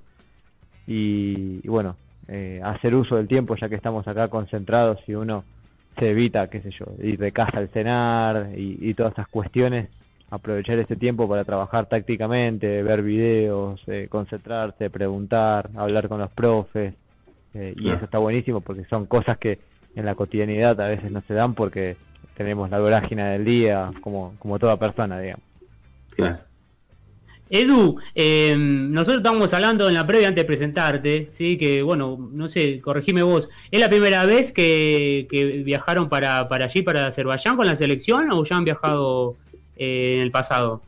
y, bueno, eh, hacer uso del tiempo ya que estamos acá concentrados y uno se evita, qué sé yo, ir de casa al cenar y, todas estas cuestiones, aprovechar ese tiempo para trabajar tácticamente, ver videos, eh, concentrarse, preguntar, hablar con los profes y eso está buenísimo porque son cosas que en la cotidianidad a veces no se dan porque tenemos la vorágine del día, como, como toda persona, digamos. Claro. Edu, eh, nosotros estábamos hablando en la previa antes de presentarte, sí, que bueno, no sé, corregime vos, ¿es la primera vez que, viajaron para, para, allí, para Azerbaiyán con la selección o ya han viajado eh, en el pasado?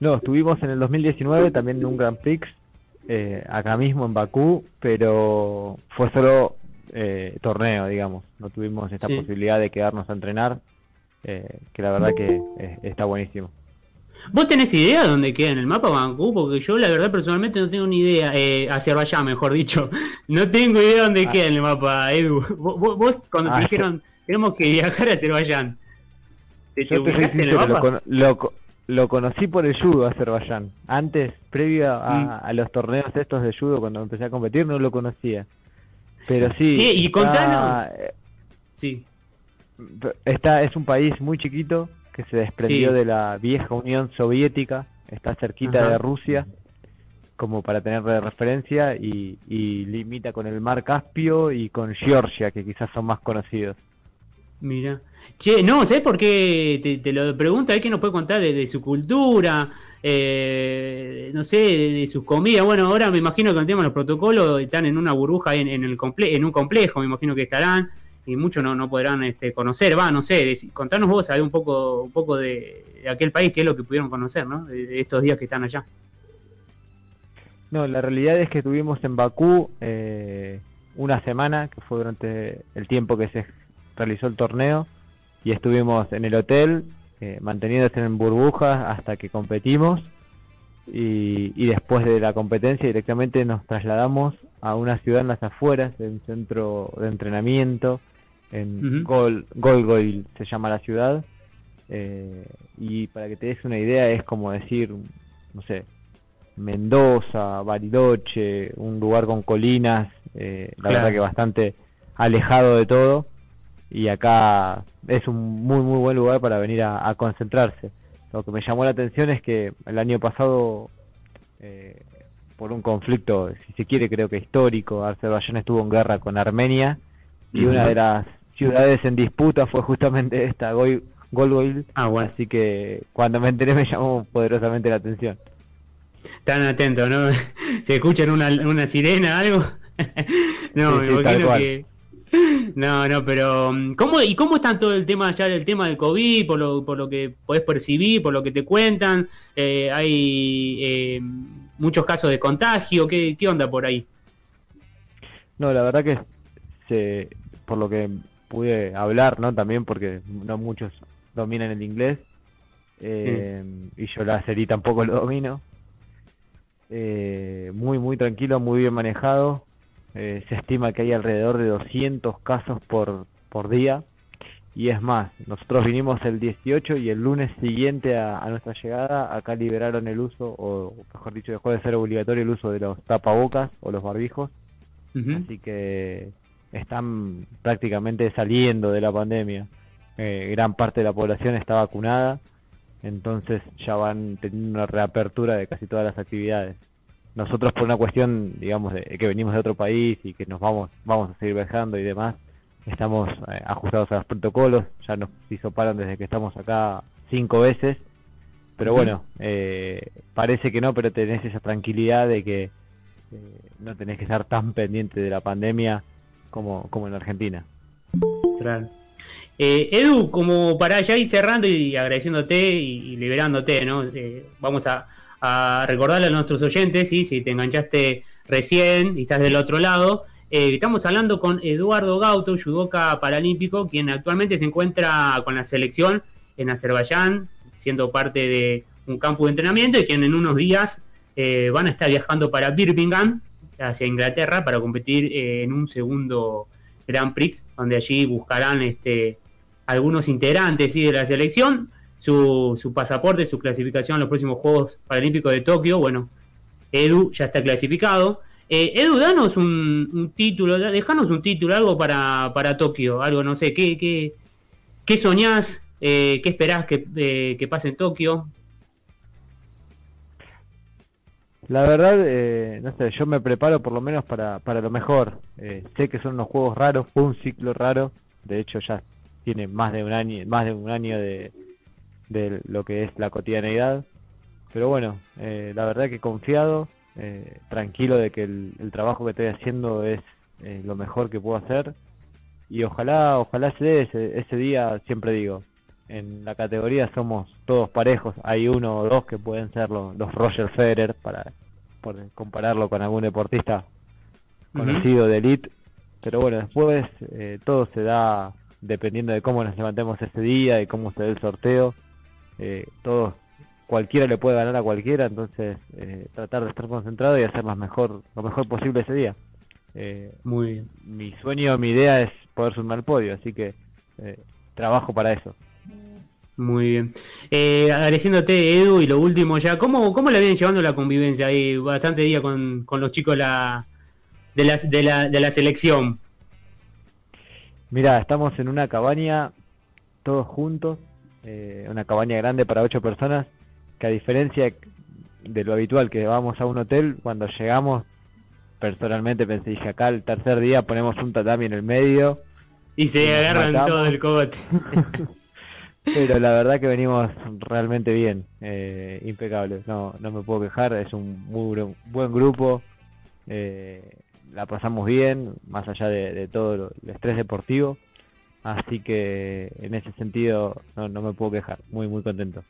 No, estuvimos en el 2019 también en un Grand Prix, eh, acá mismo en Bakú, pero fue solo eh, torneo, digamos. No tuvimos esta posibilidad de quedarnos a entrenar, que la verdad que está buenísimo. ¿Vos tenés idea de dónde queda en el mapa Bancú? Porque yo la verdad personalmente no tengo ni idea, eh, Azerbaiyán mejor dicho, no tengo idea de dónde ah. queda en el mapa, Edu. Vos, cuando te ah, dijeron, tenemos que viajar a Azerbaiyán, ¿te, en el mapa? Lo, conocí por el judo Azerbaiyán. Antes, previo a, mm. a, los torneos estos de judo, cuando empecé a competir, no lo conocía. Pero sí. y contanos. Eh, sí. Está, es un país muy chiquito que se desprendió de la vieja Unión Soviética, está cerquita de Rusia, como para tener de referencia, y, limita con el Mar Caspio y con Georgia, que quizás son más conocidos. Mira. Che, no, ¿sabes por qué te, lo pregunto? Hay que nos puede contar de su cultura, eh, no sé, de, sus comidas. Bueno, ahora me imagino que con el tema de los protocolos están en una burbuja en, en, el en un complejo, me imagino que estarán y muchos no, no podrán este, conocer, va, no sé, contanos vos un poco, un poco de, aquel país, qué es lo que pudieron conocer, ¿no? De, estos días que están allá. No, la realidad es que estuvimos en Bakú eh, una semana, que fue durante el tiempo que se realizó el torneo, y estuvimos en el hotel, eh, manteniéndose en burbujas hasta que competimos y, después de la competencia directamente nos trasladamos a una ciudad en las afueras, de un centro de entrenamiento, en Gol, Golgoil se llama la ciudad, eh, y para que te des una idea es como decir, no sé, Mendoza, Bariloche, un lugar con colinas, eh, la verdad que bastante alejado de todo. Y acá es un muy muy buen lugar para venir a, concentrarse. Lo que me llamó la atención es que el año pasado, eh, por un conflicto, si se quiere creo que histórico, Azerbaiyán estuvo en guerra con Armenia y una de las ciudades en disputa fue justamente esta, Golgoil. Ah, bueno. Así que cuando me enteré me llamó poderosamente la atención. Están atentos, ¿no? ¿Se escuchan una, una sirena, algo? no, me imagino que no, no, pero mm, ¿cómo, ¿y cómo está todo el tema ya del tema del COVID, por lo, por lo que podés percibir, por lo que te cuentan? Eh, ¿Hay eh, muchos casos de contagio? ¿Qué, ¿Qué onda por ahí? No, la verdad que se, por lo que pude hablar, ¿no? También porque no muchos dominan el inglés, Eh, y yo la serie tampoco lo domino. Eh, muy, muy tranquilo, muy bien manejado. se estima que hay alrededor de 200 casos por, por día. Y es más, nosotros vinimos el 18 y el lunes siguiente a, nuestra llegada, acá liberaron el uso, o mejor dicho, dejó de ser obligatorio el uso de los tapabocas o los barbijos. Así que están prácticamente saliendo de la pandemia. Eh, gran parte de la población está vacunada, entonces ya van teniendo una reapertura de casi todas las actividades. Nosotros por una cuestión, digamos, de que venimos de otro país y que nos vamos, vamos a seguir viajando y demás, estamos eh, ajustados a los protocolos, ya nos hisoparon desde que estamos acá cinco veces, pero bueno, eh, parece que no, pero tenés esa tranquilidad de que no tenés que estar tan pendiente de la pandemia como, como en Argentina. Claro. Edu, como para ya ir cerrando y agradeciéndote y, liberándote, ¿no? vamos a, a, recordarle a nuestros oyentes, ¿sí? si te enganchaste recién y estás del otro lado, eh, estamos hablando con Eduardo Gauto, judoka paralímpico, quien actualmente se encuentra con la selección en Azerbaiyán, siendo parte de un campo de entrenamiento y quien en unos días eh, van a estar viajando para Birmingham, hacia Inglaterra, para competir eh, en un segundo Grand Prix, donde allí buscarán este, algunos integrantes de la selección, su, su pasaporte, su clasificación a los próximos Juegos Paralímpicos de Tokio. Bueno, Edu ya está clasificado. Eh, Edu, danos un, título, dejanos un título, algo para, para Tokio, algo, no sé, ¿qué, qué, qué soñás? Eh, ¿Qué esperás que, que, pase en Tokio? La verdad, eh, no sé, yo me preparo por lo menos para, para lo mejor. sé que son unos juegos raros, fue un ciclo raro, de hecho ya tiene más de un año, más de un año de, de lo que es la cotidianeidad. Pero bueno, la verdad que confiado, eh, tranquilo de que el, trabajo que estoy haciendo es lo mejor que puedo hacer y ojalá ojalá se dé ese, ese, día siempre digo en la categoría somos todos parejos hay uno o dos que pueden ser los, Roger Federer para por compararlo con algún deportista conocido de elite pero bueno después eh, todo se da dependiendo de cómo nos levantemos ese día y cómo se dé el sorteo eh, todos cualquiera le puede ganar a cualquiera, entonces eh, tratar de estar concentrado y hacer lo mejor, lo mejor posible ese día. Eh, Muy bien. Mi sueño, mi idea es poder sumar al podio, así que eh, trabajo para eso. Muy bien. agradeciéndote, Edu, y lo último ya, ¿cómo, cómo le vienen llevando la convivencia ahí? Bastante día con, con los chicos la, de, la, de, la, de la selección. Mira, estamos en una cabaña todos juntos, una cabaña grande para ocho personas que a diferencia de lo habitual que vamos a un hotel, cuando llegamos, personalmente pensé, dije acá el tercer día ponemos un tatami en el medio. Y se agarran todo el cogote. Pero la verdad que venimos realmente bien, eh, impecables, no, no me puedo quejar, es un muy buen grupo, eh, la pasamos bien, más allá de, todo el estrés deportivo, así que en ese sentido no, no me puedo quejar, muy muy contento.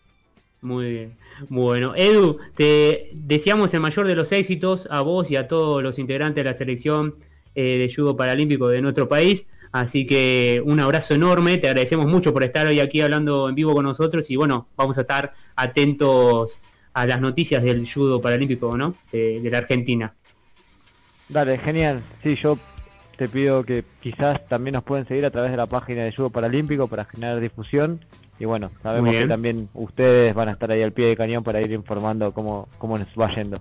Muy bien. Bueno, Edu, te deseamos el mayor de los éxitos a vos y a todos los integrantes de la selección eh, de judo paralímpico de nuestro país. Así que un abrazo enorme, te agradecemos mucho por estar hoy aquí hablando en vivo con nosotros y bueno, vamos a estar atentos a las noticias del judo paralímpico, ¿no? De, de la Argentina. Dale, genial. Sí, yo te pido que quizás también nos pueden seguir a través de la página de Judo Paralímpico para generar difusión y bueno, sabemos que también ustedes van a estar ahí al pie de cañón para ir informando cómo, cómo nos va yendo.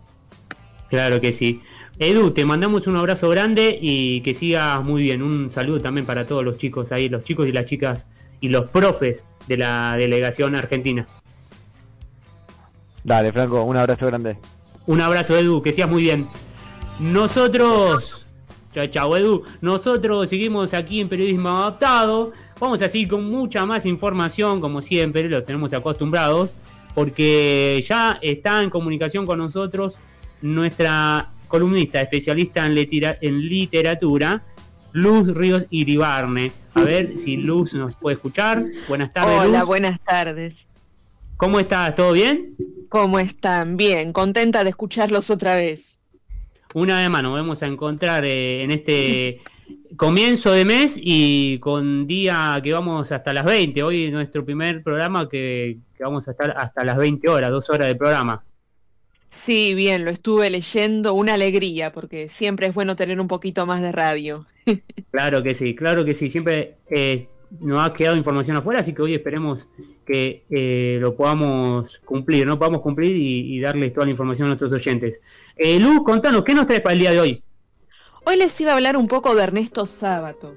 Claro que sí. Edu, te mandamos un abrazo grande y que sigas muy bien. Un saludo también para todos los chicos ahí, los chicos y las chicas y los profes de la delegación argentina. Dale, Franco, un abrazo grande. Un abrazo, Edu, que seas muy bien. Nosotros, chao, chao, Edu. Nosotros seguimos aquí en Periodismo Adaptado. Vamos a seguir con mucha más información, como siempre, lo tenemos acostumbrados, porque ya está en comunicación con nosotros nuestra columnista especialista en, literatura, Luz Ríos Iribarne. A ver si Luz nos puede escuchar. Buenas tardes. Hola, buenas tardes. ¿Cómo estás? ¿Todo bien? ¿Cómo están? Bien, contenta de escucharlos otra vez. Una vez más nos vamos a encontrar eh, en este comienzo de mes y con día que vamos hasta las 20. Hoy nuestro primer programa que, que vamos a estar hasta las 20 horas, dos horas de programa. Sí, bien, lo estuve leyendo, una alegría, porque siempre es bueno tener un poquito más de radio. claro que sí, claro que sí, siempre eh, nos ha quedado información afuera, así que hoy esperemos que eh, lo podamos cumplir, ¿no? Podamos cumplir y, darles toda la información a nuestros oyentes. Eh, Luz, contanos, ¿qué nos trae para el día de hoy? Hoy les iba a hablar un poco de Ernesto Sábato,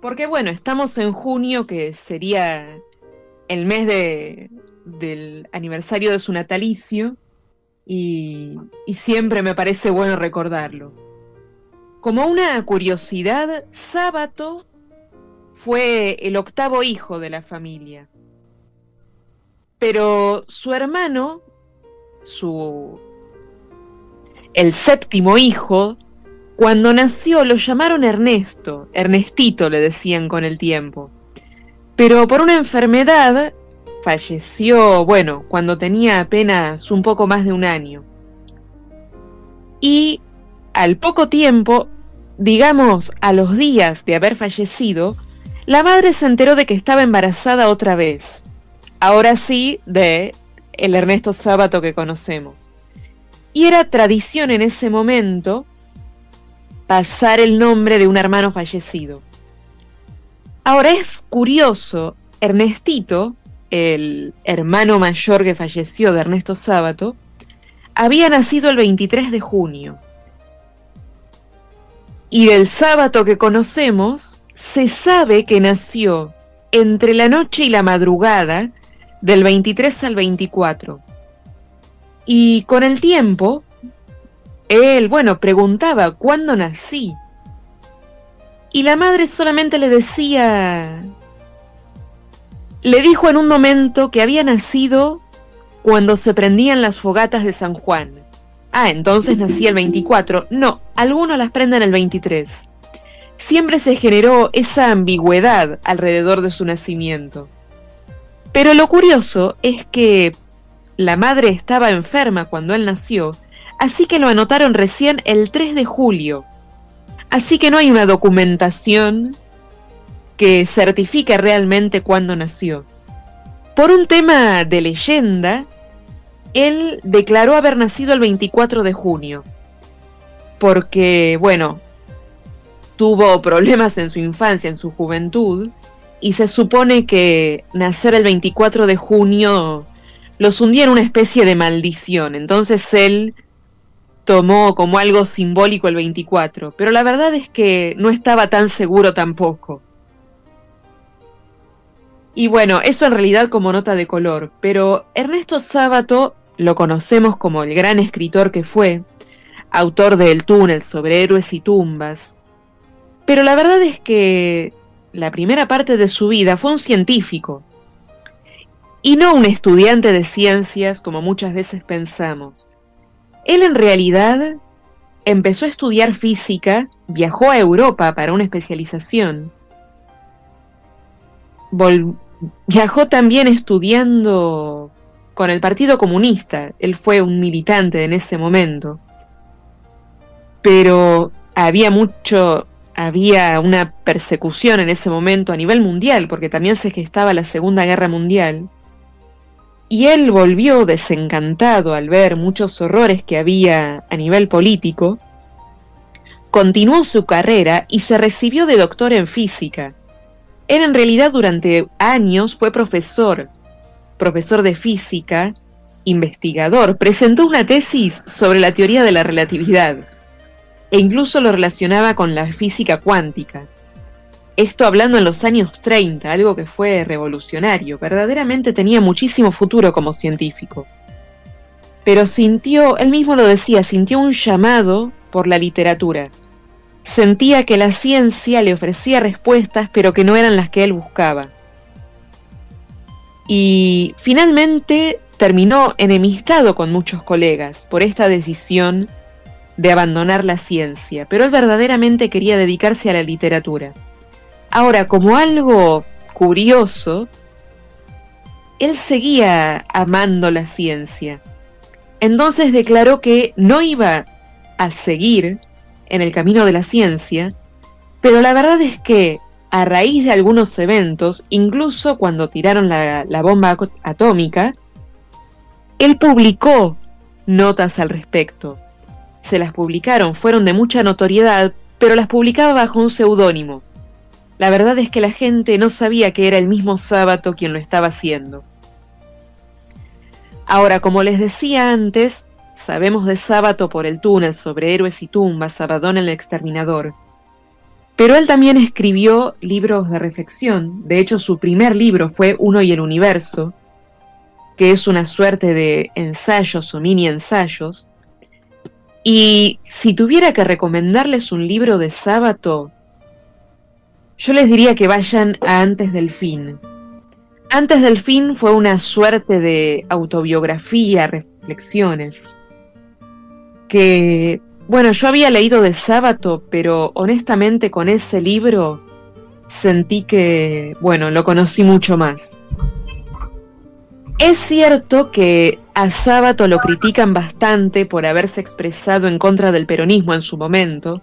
porque bueno, estamos en junio, que sería el mes de, del aniversario de su natalicio, y, y siempre me parece bueno recordarlo. Como una curiosidad, Sábato fue el octavo hijo de la familia. Pero su hermano, su el séptimo hijo, cuando nació lo llamaron Ernesto, Ernestito le decían con el tiempo. Pero por una enfermedad falleció, bueno, cuando tenía apenas un poco más de un año. Y al poco tiempo, digamos a los días de haber fallecido, la madre se enteró de que estaba embarazada otra vez. Ahora sí, de el Ernesto Sábato que conocemos. Y era tradición en ese momento pasar el nombre de un hermano fallecido. Ahora es curioso, Ernestito el hermano mayor que falleció de Ernesto Sábato, había nacido el 23 de junio. Y del sábado que conocemos, se sabe que nació entre la noche y la madrugada del 23 al 24. Y con el tiempo, él, bueno, preguntaba, ¿cuándo nací? Y la madre solamente le decía, le dijo en un momento que había nacido cuando se prendían las fogatas de San Juan. Ah, entonces nacía el 24. No, algunos las prenden el 23. Siempre se generó esa ambigüedad alrededor de su nacimiento. Pero lo curioso es que la madre estaba enferma cuando él nació, así que lo anotaron recién el 3 de julio. Así que no hay una documentación que certifique realmente cuándo nació. Por un tema de leyenda, él declaró haber nacido el 24 de junio, porque, bueno, tuvo problemas en su infancia, en su juventud, y se supone que nacer el 24 de junio los hundía en una especie de maldición, entonces él tomó como algo simbólico el 24, pero la verdad es que no estaba tan seguro tampoco. Y bueno, eso en realidad como nota de color, pero Ernesto Sábato lo conocemos como el gran escritor que fue, autor de El túnel sobre héroes y tumbas, pero la verdad es que la primera parte de su vida fue un científico, y no un estudiante de ciencias como muchas veces pensamos. Él en realidad empezó a estudiar física, viajó a Europa para una especialización, viajó también estudiando con el Partido Comunista. Él fue un militante en ese momento. Pero había mucho, había una persecución en ese momento a nivel mundial, porque también se gestaba la Segunda Guerra Mundial. Y él volvió desencantado al ver muchos horrores que había a nivel político. Continuó su carrera y se recibió de doctor en física él en realidad durante años fue profesor, profesor de física, investigador, presentó una tesis sobre la teoría de la relatividad e incluso lo relacionaba con la física cuántica. Esto hablando en los años 30, algo que fue revolucionario, verdaderamente tenía muchísimo futuro como científico. Pero sintió, él mismo lo decía, sintió un llamado por la literatura Sentía que la ciencia le ofrecía respuestas, pero que no eran las que él buscaba. Y finalmente terminó enemistado con muchos colegas por esta decisión de abandonar la ciencia, pero él verdaderamente quería dedicarse a la literatura. Ahora, como algo curioso, él seguía amando la ciencia. Entonces declaró que no iba a seguir en el camino de la ciencia, Pero la verdad es que a raíz de algunos eventos, incluso cuando tiraron la, bomba atómica, él publicó notas al respecto. Se las publicaron, fueron de mucha notoriedad, pero las publicaba bajo un seudónimo. La verdad es que la gente no sabía que era el mismo sábado quien lo estaba haciendo. Ahora, como les decía antes, sabemos de Sábato por el túnel sobre héroes y tumbas, Sabadón el exterminador. Pero él también escribió libros de reflexión. De hecho, su primer libro fue Uno y el Universo, que es una suerte de ensayos o mini ensayos. Y si tuviera que recomendarles un libro de sábado, yo les diría que vayan a Antes del Fin. Antes del Fin fue una suerte de autobiografía, reflexiones, que, bueno, yo había leído de sábado, pero honestamente con ese libro sentí que, bueno, lo conocí mucho más. Es cierto que a Sábato lo critican bastante por haberse expresado en contra del peronismo en su momento,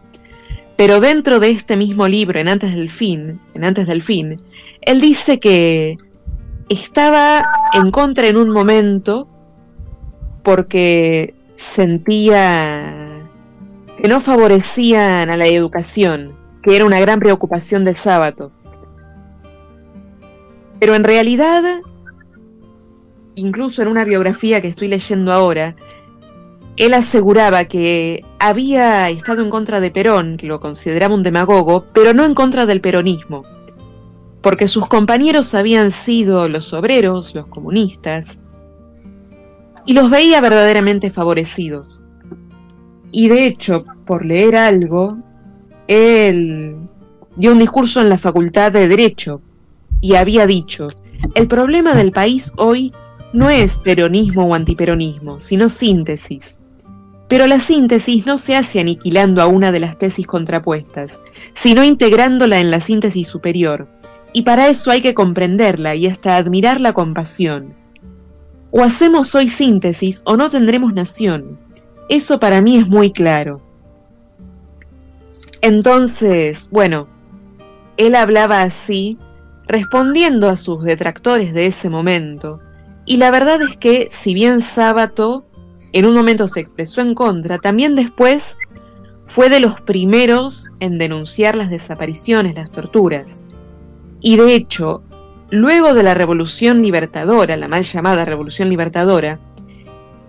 pero dentro de este mismo libro, en Antes del Fin, en Antes del Fin, él dice que estaba en contra en un momento porque sentía que no favorecían a la educación, que era una gran preocupación de Sábato. Pero en realidad incluso en una biografía que estoy leyendo ahora, él aseguraba que había estado en contra de Perón, que lo consideraba un demagogo, pero no en contra del peronismo, porque sus compañeros habían sido los obreros, los comunistas, y los veía verdaderamente favorecidos. Y de hecho, por leer algo, él dio un discurso en la Facultad de Derecho y había dicho, el problema del país hoy no es peronismo o antiperonismo, sino síntesis. Pero la síntesis no se hace aniquilando a una de las tesis contrapuestas, sino integrándola en la síntesis superior, y para eso hay que comprenderla y hasta admirarla con pasión. O hacemos hoy síntesis o no tendremos nación. Eso para mí es muy claro. Entonces, bueno, él hablaba así, respondiendo a sus detractores de ese momento, y la verdad es que, si bien Sábato en un momento se expresó en contra, también después fue de los primeros en denunciar las desapariciones, las torturas. Y de hecho, luego de la Revolución Libertadora, la mal llamada Revolución Libertadora,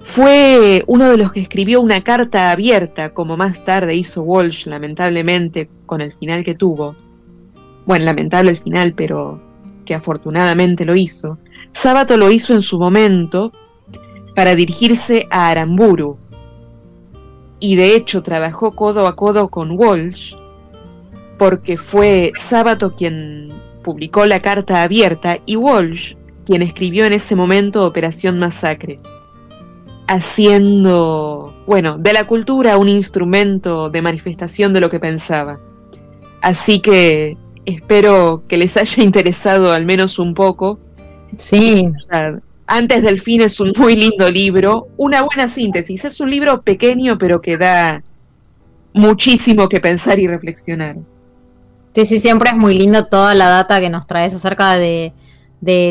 fue uno de los que escribió una carta abierta, como más tarde hizo Walsh, lamentablemente, con el final que tuvo. Bueno, lamentable el final, pero que afortunadamente lo hizo, Sábato lo hizo en su momento para dirigirse a Aramburu. Y de hecho trabajó codo a codo con Walsh, porque fue Sábato quien publicó la carta abierta y Walsh quien escribió en ese momento Operación Masacre, haciendo, bueno, de la cultura un instrumento de manifestación de lo que pensaba. Así que espero que les haya interesado al menos un poco. Sí. Antes del fin es un muy lindo libro, una buena síntesis. Es un libro pequeño pero que da muchísimo que pensar y reflexionar. Sí, sí, siempre es muy lindo toda la data que nos traes acerca de,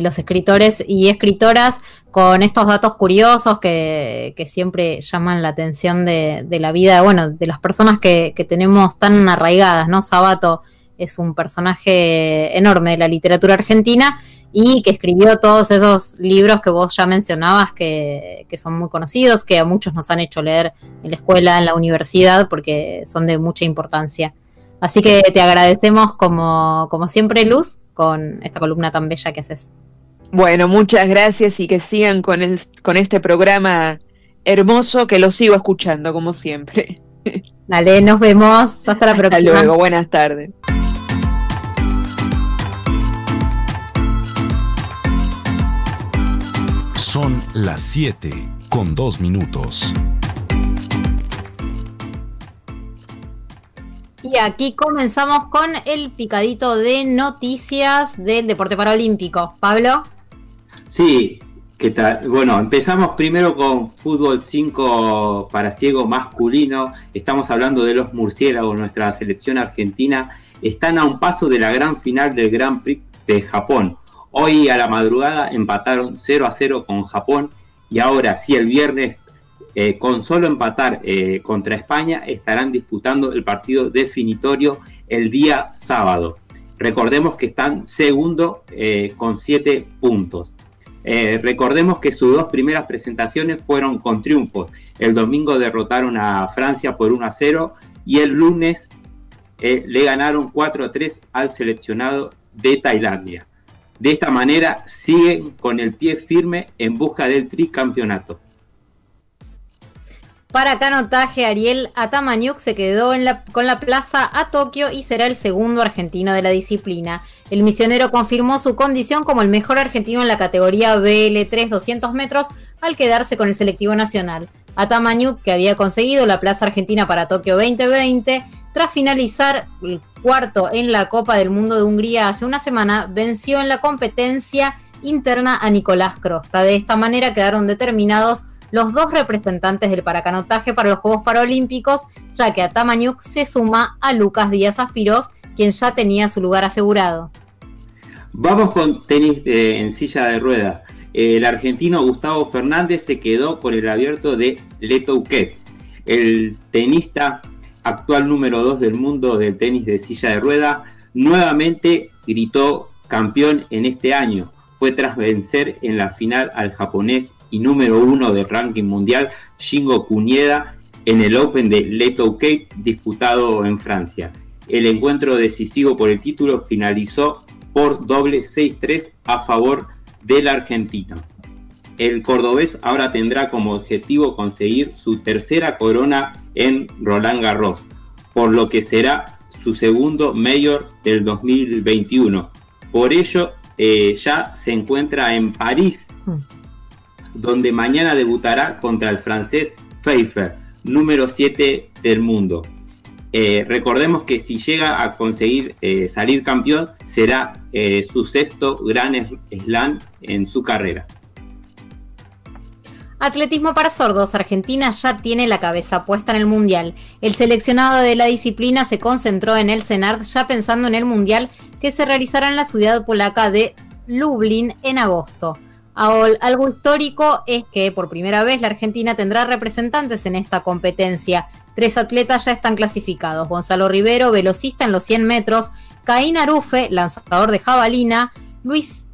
los escritores y escritoras con estos datos curiosos que, siempre llaman la atención de, la vida, bueno, de las personas que, que tenemos tan arraigadas, ¿no? Sabato es un personaje enorme de la literatura argentina y que escribió todos esos libros que vos ya mencionabas que, son muy conocidos, que a muchos nos han hecho leer en la escuela, en la universidad, porque son de mucha importancia. Así que te agradecemos como, como siempre, Luz, con esta columna tan bella que haces. Bueno, muchas gracias y que sigan con, el, con este programa hermoso que lo sigo escuchando como siempre. Dale, nos vemos. Hasta la próxima. Hasta luego, buenas tardes. Son las 7 con 2 minutos. Y aquí comenzamos con el picadito de noticias del deporte paralímpico. Pablo. Sí, ¿Qué tal? Bueno, empezamos primero con fútbol 5 para ciego masculino. Estamos hablando de los murciélagos, nuestra selección argentina. Están a un paso de la gran final del Grand Prix de Japón. Hoy a la madrugada empataron 0 a 0 con Japón y ahora, si el viernes eh, con solo empatar eh, contra España, estarán disputando el partido definitorio el día sábado. Recordemos que están segundo eh, con 7 puntos. Recordemos que sus dos primeras presentaciones fueron con triunfos. El domingo derrotaron a Francia por 1 a 0 y el lunes le ganaron 4 a 3 al seleccionado de Tailandia. De esta manera siguen con el pie firme en busca del tricampeonato. Para canotaje, Ariel Atamaniuk se quedó con la plaza a Tokio y será el segundo argentino de la disciplina. El misionero confirmó su condición como el mejor argentino en la categoría BL3 200 metros al quedarse con el selectivo nacional. Atamaniuk, que había conseguido la plaza argentina para Tokio 2020, tras finalizar el cuarto en la Copa del Mundo de Hungría hace una semana, venció en la competencia interna a Nicolás Crosta. De esta manera quedaron determinados los dos representantes del paracanotaje para los Juegos Paralímpicos, ya que Atamaniuk se suma a Lucas Díaz Aspirós, quien ya tenía su lugar asegurado. Vamos con tenis eh, en silla de ruedas. El argentino Gustavo Fernández se quedó por el abierto de Letouquet. El tenista actual número 2 del mundo del tenis de silla de rueda nuevamente gritó campeón en este año. Fue tras vencer en la final al japonés y número uno del ranking mundial, Shingo Kunieda, en el Open de Leto Cape disputado en Francia. El encuentro decisivo por el título finalizó por doble 6-3 a favor del argentino. El cordobés ahora tendrá como objetivo conseguir su tercera corona en Roland Garros, por lo que será su segundo mayor del 2021. Por ello, eh, ya se encuentra en París mm donde mañana debutará contra el francés Pfeiffer, número 7 del mundo. Eh, recordemos que si llega a conseguir eh, salir campeón, será eh, su sexto gran slam en su carrera. Atletismo para sordos, Argentina ya tiene la cabeza puesta en el Mundial. El seleccionado de la disciplina se concentró en el CENARD ya pensando en el Mundial que se realizará en la ciudad polaca de Lublin en agosto. Algo histórico es que por primera vez la Argentina tendrá representantes en esta competencia. Tres atletas ya están clasificados. Gonzalo Rivero, velocista en los 100 metros. Caín Arufe, lanzador de jabalina. Luis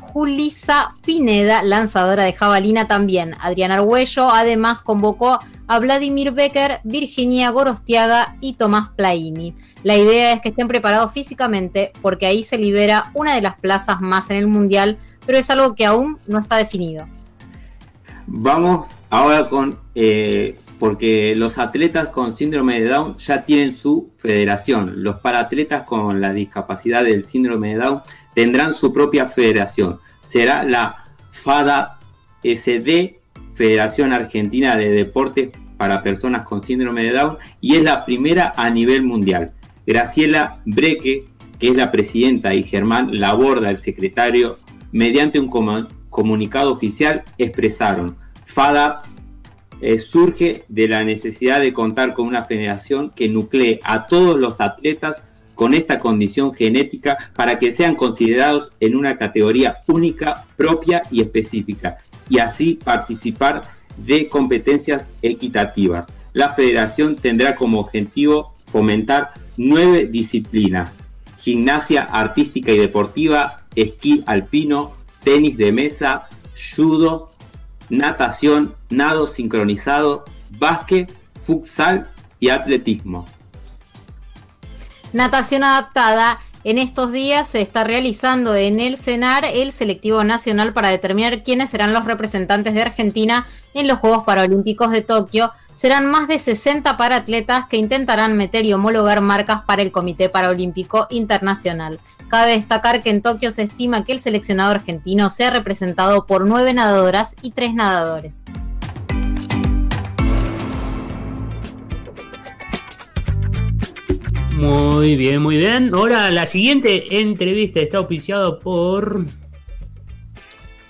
Julisa Pineda, lanzadora de jabalina también. Adrián Argüello además convocó a Vladimir Becker, Virginia Gorostiaga y Tomás Plaini. La idea es que estén preparados físicamente porque ahí se libera una de las plazas más en el Mundial pero es algo que aún no está definido. Vamos ahora con, eh, porque los atletas con síndrome de Down ya tienen su federación. Los paratletas con la discapacidad del síndrome de Down tendrán su propia federación. Será la FADA SD, Federación Argentina de Deportes para Personas con Síndrome de Down, y es la primera a nivel mundial. Graciela Breque, que es la presidenta, y Germán Laborda, el secretario mediante un comunicado oficial, expresaron, FADA eh, surge de la necesidad de contar con una federación que nuclee a todos los atletas con esta condición genética para que sean considerados en una categoría única, propia y específica, y así participar de competencias equitativas. La federación tendrá como objetivo fomentar nueve disciplinas, gimnasia artística y deportiva, esquí alpino, tenis de mesa, judo, natación, nado sincronizado, básquet, futsal y atletismo. Natación adaptada. En estos días se está realizando en el CENAR el selectivo nacional para determinar quiénes serán los representantes de Argentina en los Juegos Paralímpicos de Tokio. Serán más de 60 paratletas que intentarán meter y homologar marcas para el Comité Paralímpico Internacional. Cabe destacar que en Tokio se estima que el seleccionado argentino sea representado por nueve nadadoras y tres nadadores. Muy bien, muy bien. Ahora la siguiente entrevista está auspiciado por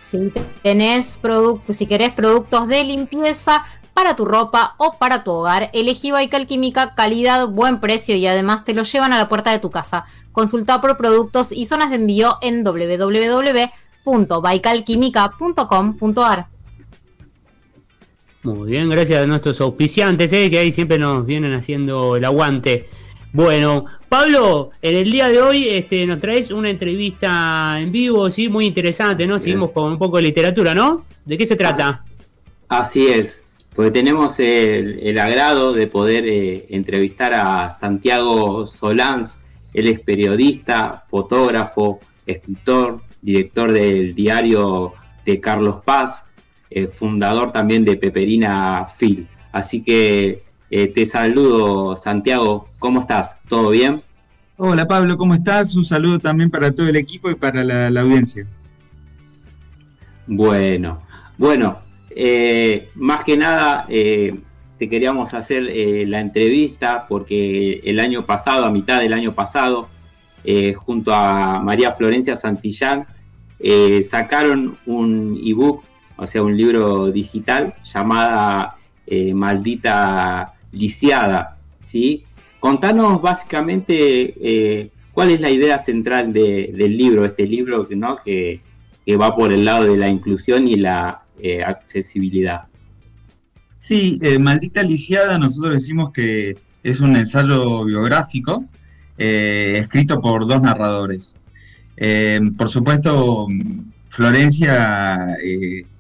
si tenés productos, si querés productos de limpieza para tu ropa o para tu hogar, elegí Baikal Química, calidad, buen precio y además te lo llevan a la puerta de tu casa. Consulta por productos y zonas de envío en www.baikalquimica.com.ar. Muy bien, gracias a nuestros auspiciantes, eh, que ahí siempre nos vienen haciendo el aguante. Bueno, Pablo, en el día de hoy este, nos traes una entrevista en vivo, sí, muy interesante, ¿no? Seguimos con un poco de literatura, ¿no? ¿De qué se trata? Así es, porque tenemos el, agrado de poder eh, entrevistar a Santiago Solans, él es periodista, fotógrafo, escritor, director del diario de Carlos Paz, eh, fundador también de Peperina Phil. Así que eh, te saludo, Santiago. ¿Cómo estás? ¿Todo bien? Hola, Pablo, ¿cómo estás? Un saludo también para todo el equipo y para la, audiencia. Bueno, bueno, eh, más que nada eh, te queríamos hacer la entrevista porque el año pasado, a mitad del año pasado, junto a María Florencia Santillán, sacaron un ebook, o sea, un libro digital llamada Maldita lisiada, ¿sí? Contanos básicamente eh, cuál es la idea central del libro, este libro ¿no? que, va por el lado de la inclusión y la eh, accesibilidad. Sí, eh, Maldita Lisiada, nosotros decimos que es un ensayo biográfico escrito por dos narradores. por supuesto, Florencia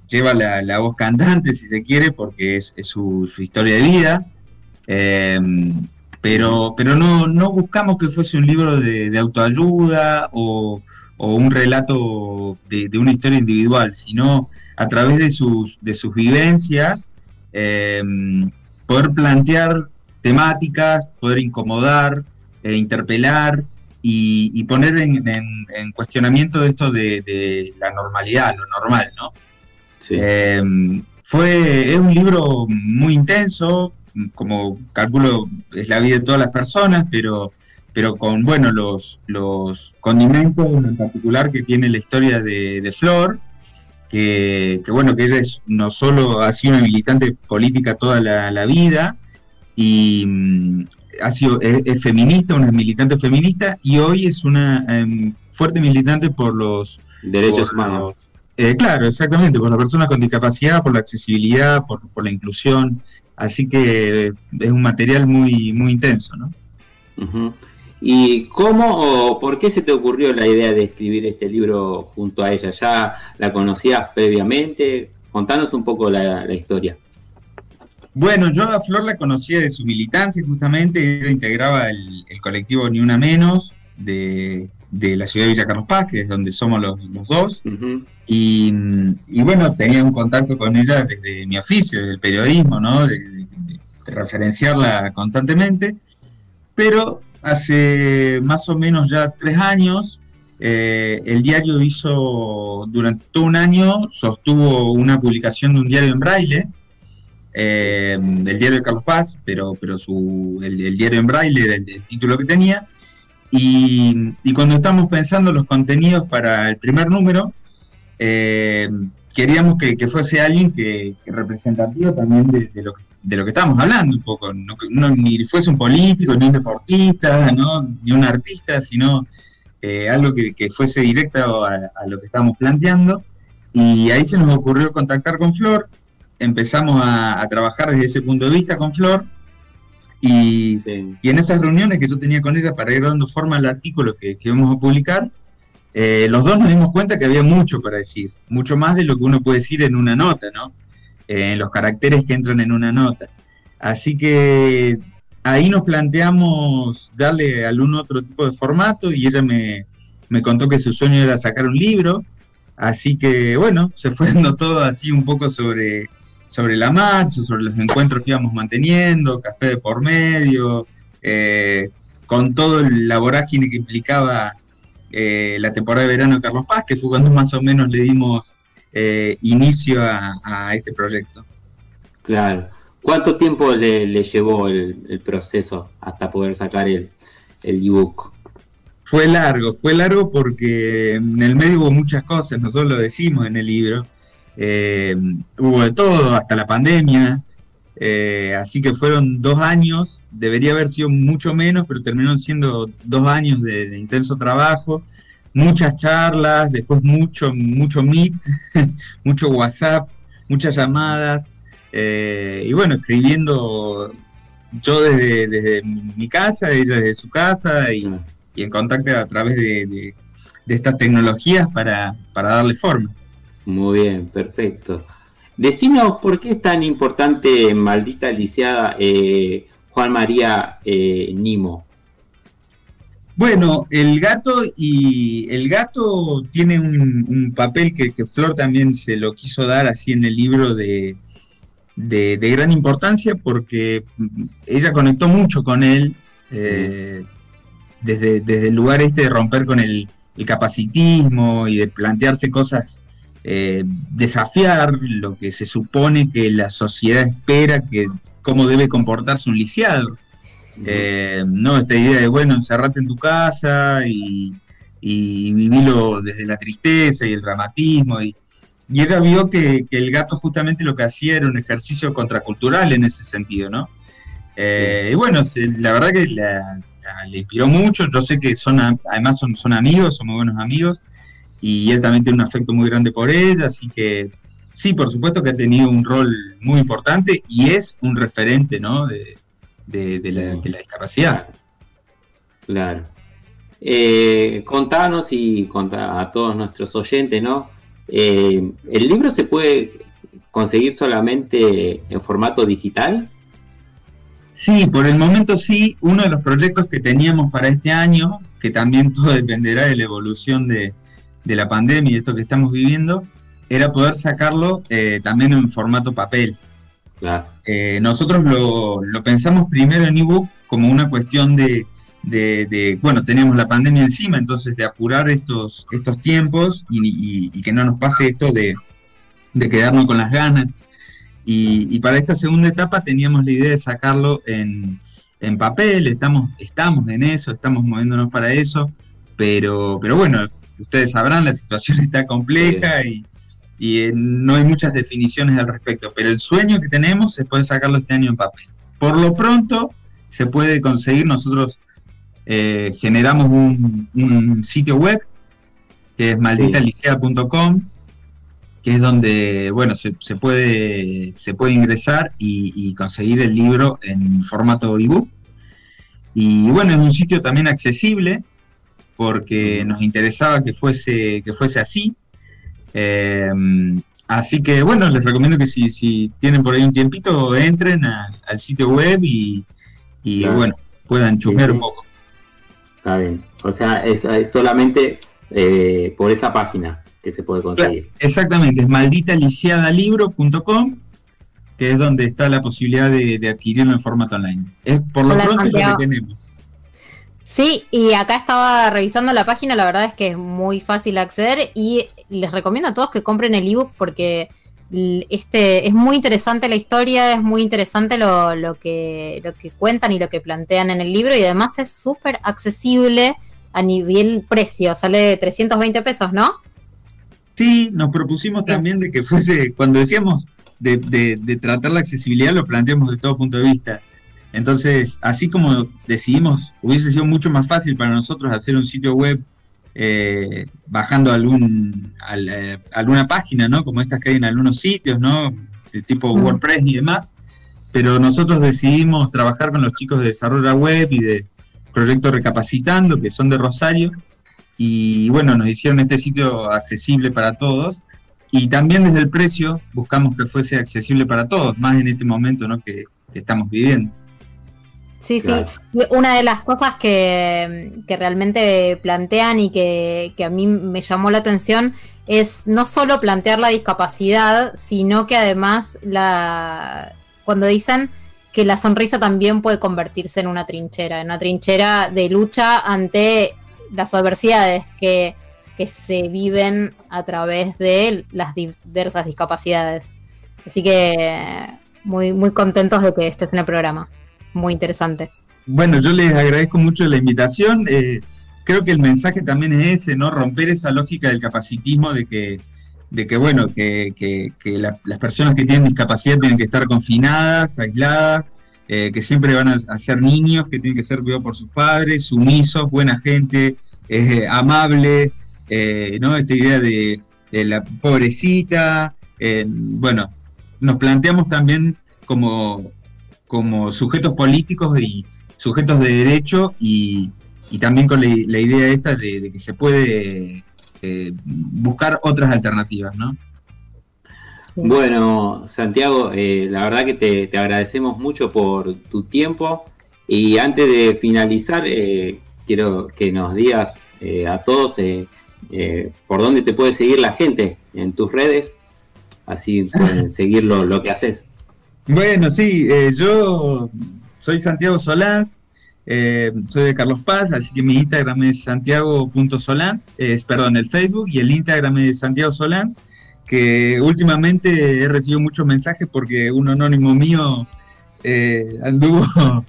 lleva la, voz cantante, si se quiere, porque es, su, historia de vida. Pero pero no, no, buscamos que fuese un libro de, autoayuda o, un relato de, una historia individual, sino a través de sus, de sus vivencias, em, poder plantear temáticas, poder incomodar, e interpelar y, poner en, cuestionamiento esto de, la normalidad, lo normal, ¿no? Em, fue, es un libro muy intenso, como calculo es la vida de todas las personas, pero, pero con bueno los, los condimentos en particular que tiene la historia de, Flor, que, bueno, que ella es, no solo ha sido una militante política toda la, vida, y mm, ha sido, es, feminista, una militante feminista, y hoy es una em, fuerte militante por los derechos humanos. Eh, claro, exactamente, por las personas con discapacidad, por la accesibilidad, por, por la inclusión. Así que es un material muy, muy intenso, ¿no? ¿Y cómo o por qué se te ocurrió la idea de escribir este libro junto a ella? ¿Ya la conocías previamente? Contanos un poco la, historia. Bueno, yo a Flor la conocía de su militancia, justamente, ella integraba el, colectivo Ni Una Menos de, la ciudad de Villa Carlos Paz, que es donde somos los, dos. y, bueno, tenía un contacto con ella desde mi oficio, del periodismo, ¿no? De, referenciarla constantemente. Pero hace más o menos ya tres años, eh, el diario hizo, durante todo un año, sostuvo una publicación de un diario en braille, eh, del diario de Carlos Paz, pero, pero su, el, diario en braille era el título que tenía. Y, cuando estamos pensando los contenidos para el primer número, eh, queríamos que, fuese alguien que, representativo también de, lo que, de lo que estábamos hablando un poco, no, ni fuese un político, ni un deportista, ni un artista, sino eh, algo que, fuese directo a, lo que estamos planteando. Y ahí se nos ocurrió contactar con Flor, empezamos a trabajar desde ese punto de vista con Flor, y, en esas reuniones que yo tenía con ella para ir dando forma al artículo que, que vamos a publicar, eh, los dos nos dimos cuenta que había mucho para decir, mucho más de lo que uno puede decir en una nota, ¿no? Eh, en los caracteres que entran en una nota. Así que ahí nos planteamos darle algún otro tipo de formato y ella me, me contó que su sueño era sacar un libro. Así que bueno, se fue dando todo así un poco sobre sobre la marcha, sobre los encuentros que íbamos manteniendo, café de por medio, eh, con todo la vorágine que implicaba eh, la temporada de verano de Carlos Paz, que fue cuando más o menos le dimos eh, inicio a, este proyecto. Claro. ¿Cuánto tiempo le, llevó el, proceso hasta poder sacar el, el ebook? Fue largo, fue largo porque en el medio hubo muchas cosas, nosotros lo decimos en el libro. Eh, hubo de todo, hasta la pandemia. Eh, así que fueron dos años, debería haber sido mucho menos, pero terminaron siendo dos años de, intenso trabajo, muchas charlas, después mucho, mucho Meet, mucho WhatsApp, muchas llamadas. Eh, y bueno, escribiendo yo desde, mi casa, ella desde su casa y, en contacto a través de, estas tecnologías para, darle forma. Muy bien, perfecto. Decinos por qué es tan importante Maldita Lisiada eh, Juan María eh, Nimo. Bueno, el gato y el gato tiene un, papel que, Flor también se lo quiso dar así en el libro de, de, gran importancia porque ella conectó mucho con él eh, desde, desde, el lugar este de romper con el, capacitismo y de plantearse cosas, eh, desafiar lo que se supone que la sociedad espera que cómo debe comportarse un lisiado. Eh, no, esta idea de, bueno, encerrate en tu casa y, y vivilo desde la tristeza y el dramatismo. Y, y ella vio que, el gato justamente lo que hacía era un ejercicio contracultural en ese sentido, ¿no? Eh, y bueno, la verdad que le inspiró mucho, yo sé que son, además son, son amigos, son muy buenos amigos, y él también tiene un afecto muy grande por ella, así que sí, por supuesto que ha tenido un rol muy importante y es un referente, ¿no? De, la, discapacidad. Claro. Eh, contanos y conta a todos nuestros oyentes, ¿no? Eh, ¿El libro se puede conseguir solamente en formato digital? Sí, por el momento sí. Uno de los proyectos que teníamos para este año, que también todo dependerá de la evolución de, la pandemia y esto que estamos viviendo, era poder sacarlo eh, también en formato papel. Eh, nosotros lo, pensamos primero en ebook como una cuestión de, de, bueno, teníamos la pandemia encima, entonces de apurar estos, estos tiempos y, que no nos pase esto de, quedarnos con las ganas. Y, para esta segunda etapa teníamos la idea de sacarlo en, papel, estamos, estamos en eso, estamos moviéndonos para eso, pero, pero bueno, ustedes sabrán, la situación está compleja y, y no hay muchas definiciones al respecto, pero el sueño que tenemos es poder sacarlo este año en papel. Por lo pronto se puede conseguir, nosotros eh, generamos un, sitio web que es malditaligea.com, que es donde, bueno, se, puede, se puede ingresar y, conseguir el libro en formato ebook. Y bueno, es un sitio también accesible porque nos interesaba que fuese, que fuese así. Eh, así que bueno, les recomiendo que si, tienen por ahí un tiempito, entren al sitio web y, bueno, puedan chusmear un poco. Está bien. O sea, es, solamente eh, por esa página que se puede conseguir. Exactamente, es malditaliciadalibro.com, que es donde está la posibilidad de, adquirirlo en formato online. Es por lo pronto lo que tenemos. Sí, y acá estaba revisando la página, la verdad es que es muy fácil acceder y les recomiendo a todos que compren el ebook porque este, es muy interesante la historia, es muy interesante lo, lo, que, lo que cuentan y lo que plantean en el libro y además es súper accesible a nivel precio, sale de 320 pesos, ¿no? Sí, nos propusimos también de que fuese, cuando decíamos de, de, tratar la accesibilidad, lo planteamos de todo punto de vista. Entonces, así como decidimos, hubiese sido mucho más fácil para nosotros hacer un sitio web eh, bajando algún, eh, alguna página, ¿no? Como estas que hay en algunos sitios, ¿no? De tipo WordPress y demás. Pero nosotros decidimos trabajar con los chicos de desarrollo web y de Proyecto Recapacitando, que son de Rosario. Y bueno, nos hicieron este sitio accesible para todos. Y también desde el precio buscamos que fuese accesible para todos, más en este momento ¿no? que estamos viviendo. Sí, sí. Una de las cosas que, realmente plantean y que, a mí me llamó la atención es no solo plantear la discapacidad, sino que además la cuando dicen que la sonrisa también puede convertirse en una trinchera, en una trinchera de lucha ante las adversidades que, que se viven a través de las diversas discapacidades. Así que muy, muy contentos de que estés en el programa muy interesante. Bueno, yo les agradezco mucho la invitación. Eh, creo que el mensaje también es ese, ¿no? Romper esa lógica del capacitismo de que, de que bueno, que, las personas que tienen discapacidad tienen que estar confinadas, aisladas, eh, que siempre van a, ser niños, que tienen que ser cuidados por sus padres, sumisos, buena gente, eh, amable, eh, ¿no? Esta idea de, la pobrecita, bueno, nos planteamos también como, como sujetos políticos y sujetos de derecho y, también con la, idea esta de, que se puede eh, buscar otras alternativas, ¿no? Bueno, Santiago, eh, la verdad que te, agradecemos mucho por tu tiempo y antes de finalizar, eh, quiero que nos digas a todos por dónde te puede seguir la gente en tus redes, así pueden seguir lo, que haces. Bueno, sí, yo soy Santiago Solás, eh, soy de Carlos Paz, así que mi Instagram es santiago.solans, es, perdón, el Facebook y el Instagram es Santiago Solans, que últimamente he recibido muchos mensajes porque un anónimo mío eh, anduvo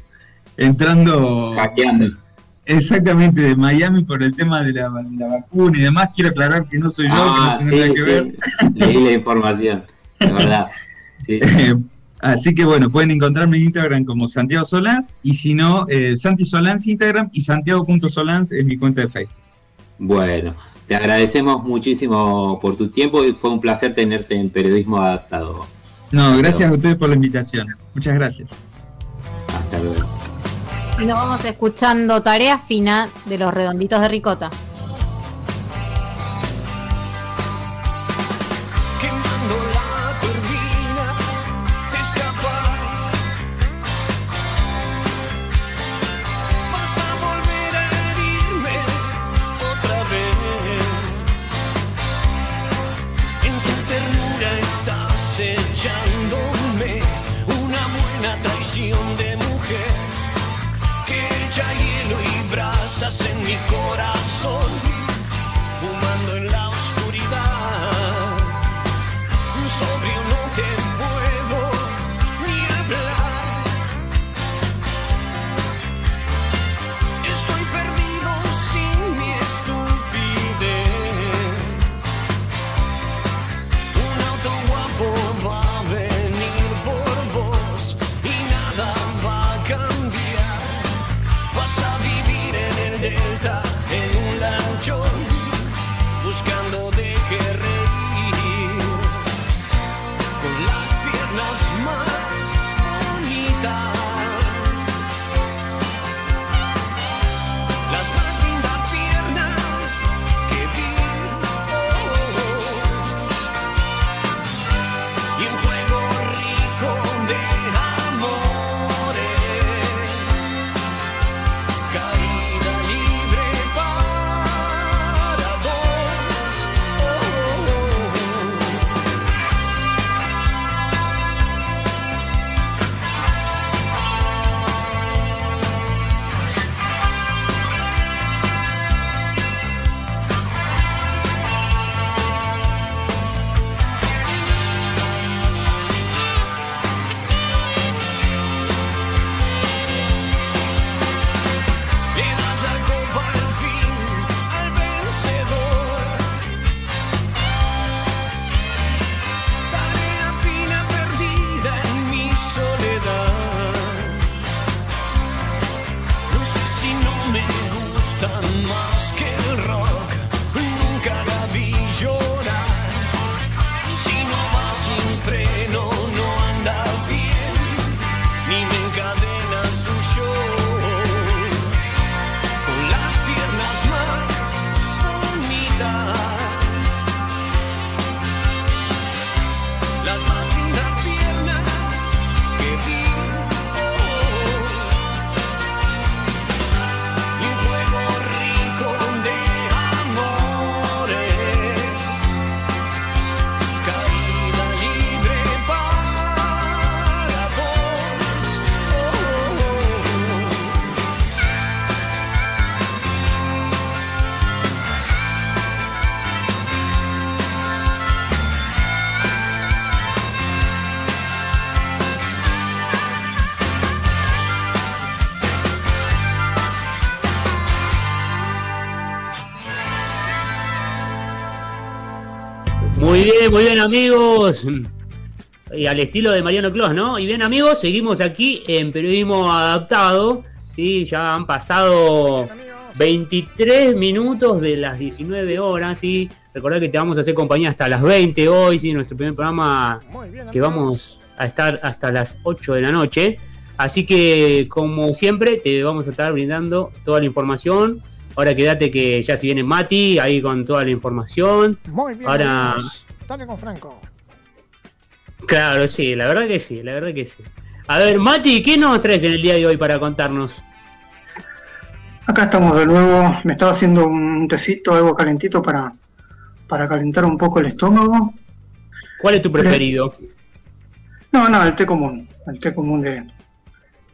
entrando... Hackeando. Exactamente, de Miami por el tema de la, vacuna y demás. Quiero aclarar que no soy yo, que no ah, tengo nada que ver. Leí la información, de verdad. Sí, Así que bueno, pueden encontrarme en Instagram como Santiago Solans y si no, eh, Santi Solans Instagram y Santiago.solans es mi cuenta de Facebook. Bueno, te agradecemos muchísimo por tu tiempo y fue un placer tenerte en Periodismo Adaptado. No, gracias a ustedes por la invitación. Muchas gracias. Hasta luego. Y nos vamos escuchando Tarea Fina de los Redonditos de Ricota. Bien, amigos. Y al estilo de Mariano Clos, ¿no? Y bien amigos, seguimos aquí en Periodismo Adaptado. Sí, ya han pasado 23 minutos de las 19 horas, ¿sí? Recordad que te vamos a hacer compañía hasta las 20 hoy, ¿sí? Nuestro primer programa que vamos a estar hasta las 8 de la noche. Así que, como siempre, te vamos a estar brindando toda la información. Ahora quédate que ya si viene Mati, ahí con toda la información. Muy bien. Ahora... Dale con Franco. Claro, sí, la verdad que sí, la verdad que sí. A ver, Mati, ¿qué nos traes en el día de hoy para contarnos? Acá estamos de nuevo. Me estaba haciendo un tecito, algo calentito para, para calentar un poco el estómago. ¿Cuál es tu preferido? No, no, el té común. El té común de,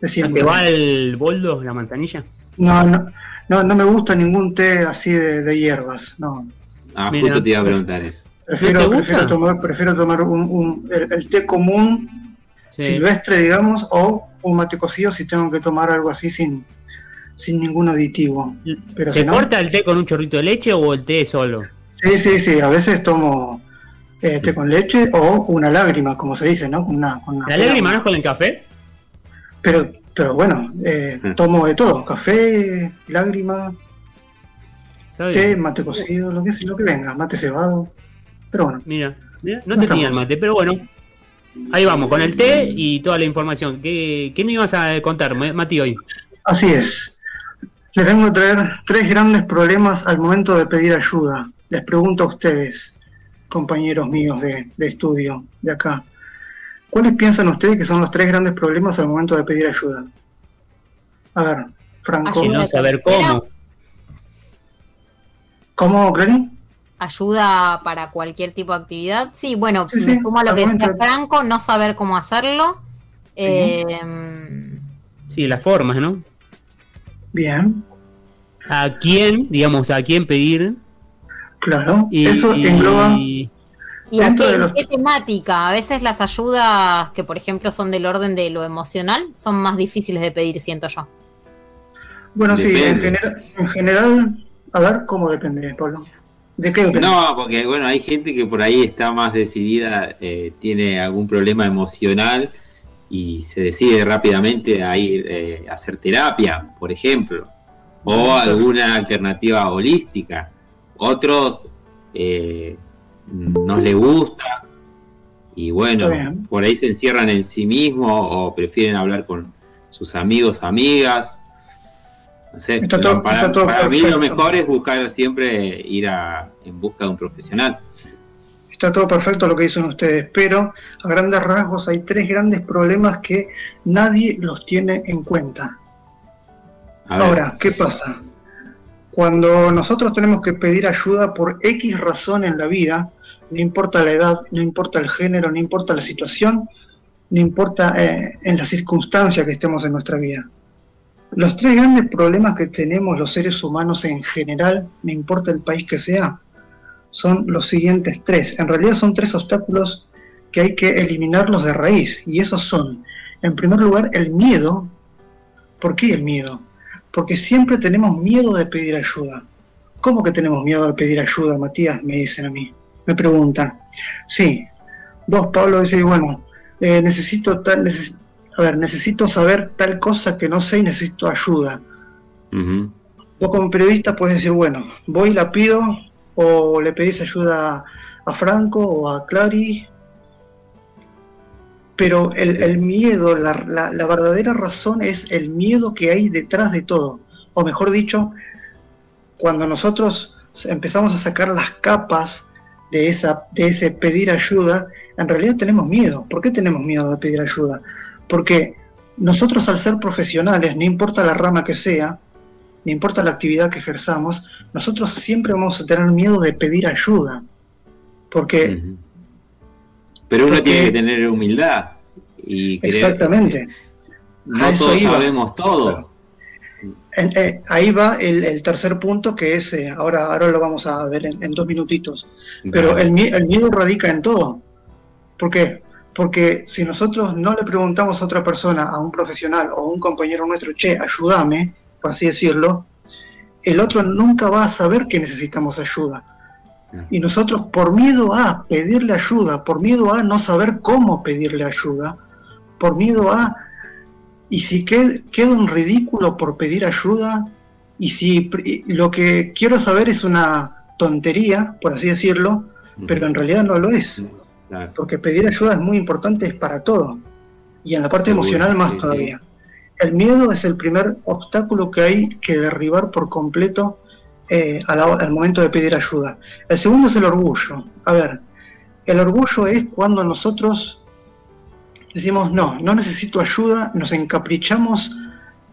¿Te va el boldo, la manzanilla? No, no, no, no me gusta ningún té así de, hierbas, no. Ah, justo te iba a preguntar eso. Prefiero, prefiero tomar, prefiero tomar un, el, té común silvestre, digamos, o un mate cocido si tengo que tomar algo así sin, sin ningún aditivo. Pero ¿Se corta el té con un chorrito de leche o el té solo? Sí, sí, sí. A veces tomo eh, té con leche o una lágrima, como se dice, ¿no? Una, ¿La lágrima no es con el café? Pero, pero bueno, eh, tomo de todo, café, lágrima, té, mate cocido, lo que, lo que venga, mate cebado. Pero bueno. Mira, no, tenía el mate, pero bueno. Ahí vamos, con el té y toda la información. ¿Qué, qué me ibas a contar, Mati, hoy? Así es. Les vengo a traer tres grandes problemas al momento de pedir ayuda. Les pregunto a ustedes, compañeros míos de, de estudio de acá. ¿Cuáles piensan ustedes que son los tres grandes problemas al momento de pedir ayuda? A ver, Franco. no saber cómo. ¿Cómo, Clarín? Ayuda para cualquier tipo de actividad. Sí, bueno, me sumo a lo que decía Franco, no saber cómo hacerlo. Eh, sí, las formas, ¿no? Bien. ¿A quién, digamos, a quién pedir? Claro, eso engloba ¿Y a qué, temática? A veces las ayudas que, por ejemplo, son del orden de lo emocional son más difíciles de pedir, siento yo. Bueno, sí, en general, a ver, ¿cómo depende, Pablo? ¿De qué depende? No, porque, bueno, hay gente que por ahí está más decidida, eh, tiene algún problema emocional y se decide rápidamente a ir eh, a hacer terapia, por ejemplo, o alguna alternativa holística. Otros eh, no le gusta y bueno, por ahí se encierran en sí mismos o prefieren hablar con sus amigos, amigas. No sé, para, mí lo mejor es buscar siempre ir a, en busca de un profesional. Está todo perfecto lo que dicen ustedes, pero a grandes rasgos hay tres grandes problemas que nadie los tiene en cuenta. Ahora, ¿qué pasa? Cuando nosotros tenemos que pedir ayuda por X razón en la vida, no importa la edad, no importa el género, no importa la situación, no importa eh, en la circunstancia que estemos en nuestra vida. Los tres grandes problemas que tenemos los seres humanos en general, no importa el país que sea, son los siguientes tres. En realidad son tres obstáculos que hay que eliminarlos de raíz. Y esos son, en primer lugar, el miedo. ¿Por qué el miedo? Porque siempre tenemos miedo de pedir ayuda. ¿Cómo que tenemos miedo de pedir ayuda, Matías? Me dicen a mí me preguntan, sí, vos Pablo decís, bueno, eh, necesito tal, a ver, necesito saber tal cosa que no sé y necesito ayuda. Vos como periodista puedes decir, bueno, voy y la pido o le pedís ayuda a Franco o a Clary, pero el, miedo, la, la, verdadera razón es el miedo que hay detrás de todo. O mejor dicho, cuando nosotros empezamos a sacar las capas de, esa, de ese pedir ayuda, en realidad tenemos miedo. ¿Por qué tenemos miedo de pedir ayuda? Porque nosotros al ser profesionales, no importa la rama que sea, no importa la actividad que ejerzamos, nosotros siempre vamos a tener miedo de pedir ayuda. Porque... Pero uno tiene que tener humildad. Y exactamente. No todos sabemos todo. Eh, ahí va el, tercer punto que es, eh, ahora, ahora lo vamos a ver en, dos minutitos, pero el, miedo radica en todo. ¿Por qué? Porque si nosotros no le preguntamos a otra persona, a un profesional o a un compañero nuestro, che, ayúdame, por así decirlo, el otro nunca va a saber que necesitamos ayuda. Y nosotros por miedo a pedirle ayuda, por miedo a no saber cómo pedirle ayuda, por miedo a, y si quedo, en ridículo por pedir ayuda, y si lo que quiero saber es una tontería, por así decirlo, pero en realidad no lo es. Porque pedir ayuda es muy importante, es para todo. Y en la parte emocional más todavía. El miedo es el primer obstáculo que hay que derribar por completo eh, al, momento de pedir ayuda. El segundo es el orgullo. A ver, el orgullo es cuando nosotros decimos, no, no necesito ayuda, nos encaprichamos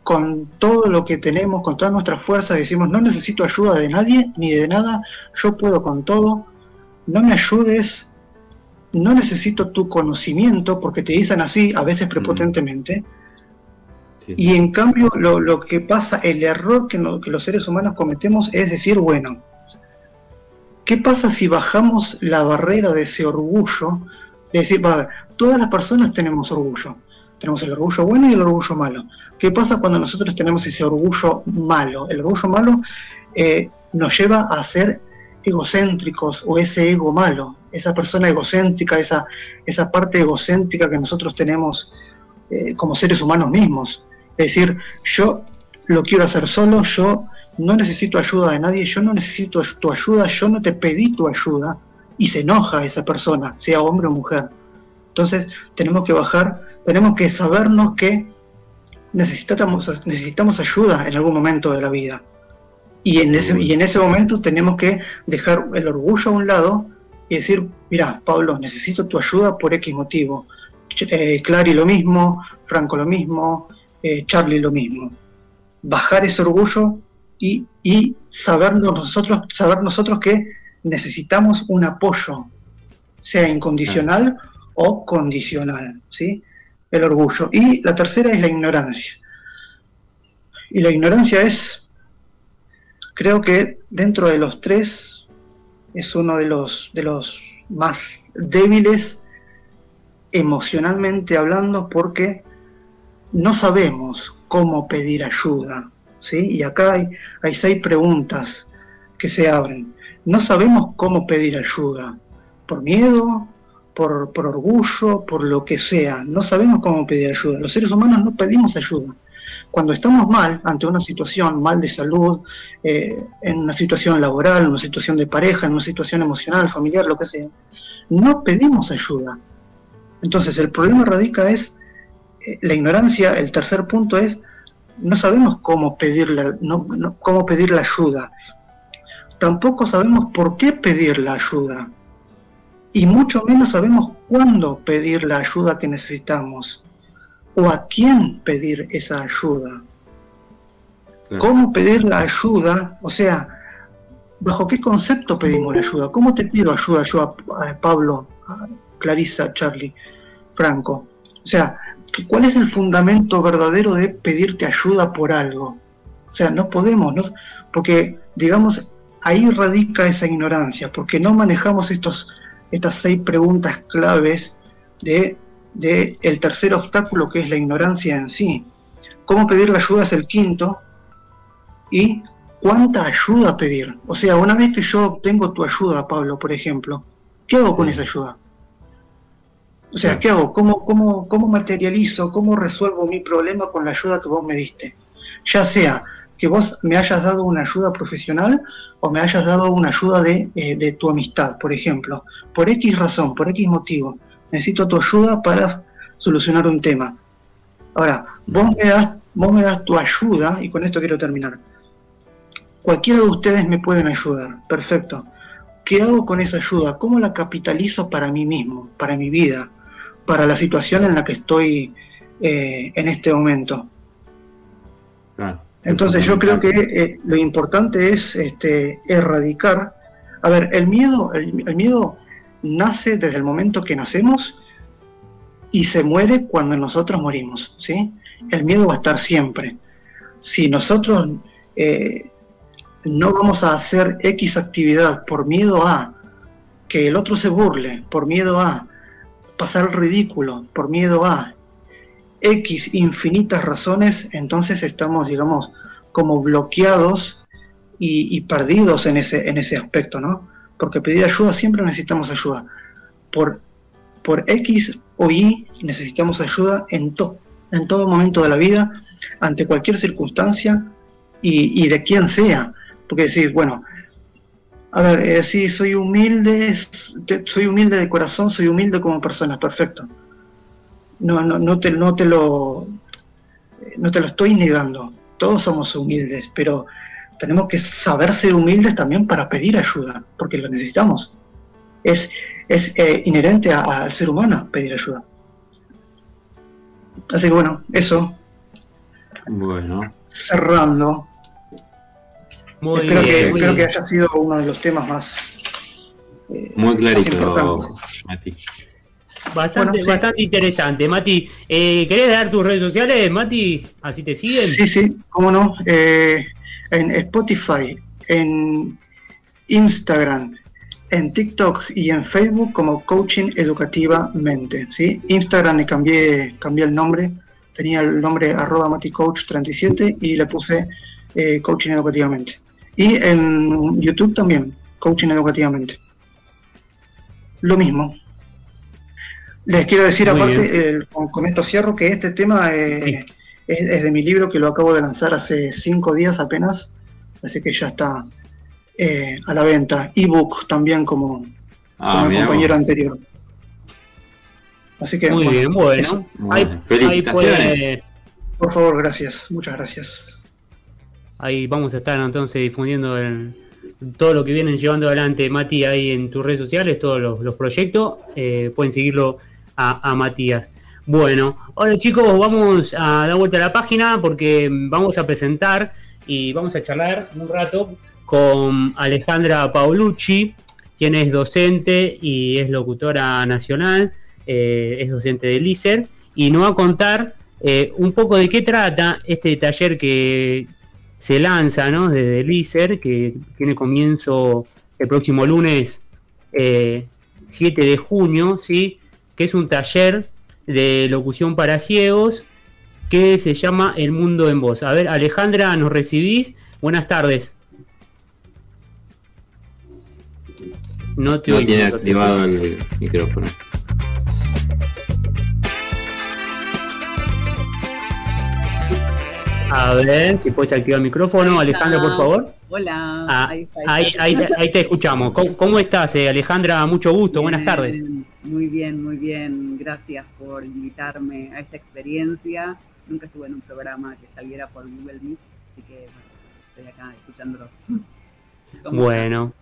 con todo lo que tenemos, con todas nuestras fuerzas, decimos, no necesito ayuda de nadie ni de nada, yo puedo con todo, no me ayudes, no necesito tu conocimiento, porque te dicen así, a veces prepotentemente, y en cambio lo, que pasa, el error que, que los seres humanos cometemos es decir, bueno, ¿qué pasa si bajamos la barrera de ese orgullo? De decir, va, todas las personas tenemos orgullo. Tenemos el orgullo bueno y el orgullo malo. ¿Qué pasa cuando nosotros tenemos ese orgullo malo? El orgullo malo eh, nos lleva a ser egocéntricos o ese ego malo, esa persona egocéntrica, esa, esa parte egocéntrica que nosotros tenemos eh, como seres humanos mismos. Es decir, yo lo quiero hacer solo, yo no necesito ayuda de nadie, yo no necesito tu ayuda, yo no te pedí tu ayuda, y se enoja esa persona, sea hombre o mujer. Entonces tenemos que bajar, tenemos que sabernos que necesitamos, necesitamos ayuda en algún momento de la vida. Y en, ese, y en ese momento tenemos que dejar el orgullo a un lado y decir, mira, Pablo, necesito tu ayuda por X motivo. Eh, Clary lo mismo, Franco lo mismo, eh, Charlie lo mismo. Bajar ese orgullo y, y saber, nosotros, saber nosotros que necesitamos un apoyo, sea incondicional o condicional, ¿sí? El orgullo. Y la tercera es la ignorancia. Y la ignorancia es, creo que dentro de los tres, es uno de los, de los más débiles emocionalmente hablando porque no sabemos cómo pedir ayuda. ¿sí? Y acá hay, hay seis preguntas que se abren. No sabemos cómo pedir ayuda. Por miedo, por, orgullo, por lo que sea. No sabemos cómo pedir ayuda. Los seres humanos no pedimos ayuda. Cuando estamos mal ante una situación mal de salud, eh, en una situación laboral, en una situación de pareja, en una situación emocional, familiar, lo que sea, no pedimos ayuda. Entonces el problema radica es eh, la ignorancia, el tercer punto es, no sabemos cómo cómo pedir la ayuda. Tampoco sabemos por qué pedir la ayuda. Y mucho menos sabemos cuándo pedir la ayuda que necesitamos. O a quién pedir esa ayuda. ¿Cómo pedir la ayuda? O sea, ¿bajo qué concepto pedimos la ayuda? ¿Cómo te pido ayuda yo a, Pablo, a Clarisa, Charlie, Franco? O sea, ¿cuál es el fundamento verdadero de pedirte ayuda por algo? O sea, no podemos, ¿no? porque digamos, ahí radica esa ignorancia, porque no manejamos estos, estas seis preguntas claves de, de el tercer obstáculo que es la ignorancia en sí. ¿Cómo pedir la ayuda es el quinto? ¿Y cuánta ayuda pedir? O sea, una vez que yo obtengo tu ayuda, Pablo, por ejemplo, ¿qué hago con esa ayuda? O sea, ¿qué hago? ¿Cómo, cómo, ¿Cómo materializo, cómo resuelvo mi problema con la ayuda que vos me diste? Ya sea que vos me hayas dado una ayuda profesional o me hayas dado una ayuda de, eh, de tu amistad, por ejemplo. Por X razón, por X motivo. Necesito tu ayuda para solucionar un tema. Ahora, vos me das, vos me das tu ayuda, y con esto quiero terminar. Cualquiera de ustedes me pueden ayudar, perfecto. ¿Qué hago con esa ayuda? ¿Cómo la capitalizo para mí mismo, para mi vida? para la situación en la que estoy eh, en este momento. Entonces yo creo que eh, lo importante es este, erradicar. A ver, el miedo, el, miedo nace desde el momento que nacemos y se muere cuando nosotros morimos, ¿sí? El miedo va a estar siempre. Si nosotros eh, no vamos a hacer X actividad por miedo a que el otro se burle, por miedo a pasar el ridículo por miedo a X infinitas razones, entonces estamos, digamos, como bloqueados y, perdidos en ese, en ese aspecto, ¿no? Porque pedir ayuda siempre necesitamos ayuda. Por, por X o Y necesitamos ayuda en, en todo momento de la vida, ante cualquier circunstancia y, de quien sea. Porque decir, bueno, a ver, eh, soy humilde, soy humilde de corazón, soy humilde como persona, perfecto. No, no, no, te, no, te lo, no te lo estoy negando, todos somos humildes, pero tenemos que saber ser humildes también para pedir ayuda, porque lo necesitamos. Es, es eh, inherente al ser humano pedir ayuda. Así que bueno, eso. Bueno. Cerrando. Muy espero, que, espero que haya sido uno de los temas más. Eh, muy clarito, Mati. Bastante, bastante interesante. Mati, eh, ¿querés dar tus redes sociales, Mati? Así te siguen. Sí, sí, cómo no. Eh, en Spotify, en Instagram, en TikTok y en Facebook como Coaching Educativamente. ¿sí? Instagram le cambié, cambié el nombre, tenía el nombre arroba maticoach37 y le puse eh, Coaching Educativamente. Y en YouTube también, Coaching Educativamente. Lo mismo. Les quiero decir, aparte, con, esto cierro, que este tema eh, es, de mi libro que lo acabo de lanzar hace cinco días apenas, así que ya está eh, a la venta. Ebook también como, ah, el compañero anterior. Así que, Muy bien, bueno. felicitaciones. Por favor, gracias, muchas gracias. Ahí vamos a estar entonces difundiendo todo lo que vienen llevando adelante Mati ahí en tus redes sociales, todos los, proyectos. Eh, pueden seguirlo a, Matías. Bueno, ahora chicos, vamos a dar vuelta a la página porque vamos a presentar y vamos a charlar un rato con Alejandra Paolucci, quien es docente y es locutora nacional, eh, es docente de LICER, y nos va a contar eh, un poco de qué trata este taller que se lanza ¿no? desde LICER, que tiene comienzo el próximo lunes 7 eh, de junio, ¿sí? que es un taller de locución para ciegos que se llama El Mundo en Voz. A ver, Alejandra, ¿nos recibís? Buenas tardes. No, te no tiene activado el micrófono. A ver, si puedes activar el micrófono, Alejandra, por favor. Hola. Ah, ahí, ahí, te escuchamos. ¿Cómo, estás, eh, Alejandra? Mucho gusto, buenas tardes. Muy bien, muy bien. Gracias por invitarme a esta experiencia. Nunca estuve en un programa que saliera por Google Meet, así que estoy acá escuchándolos. Bueno.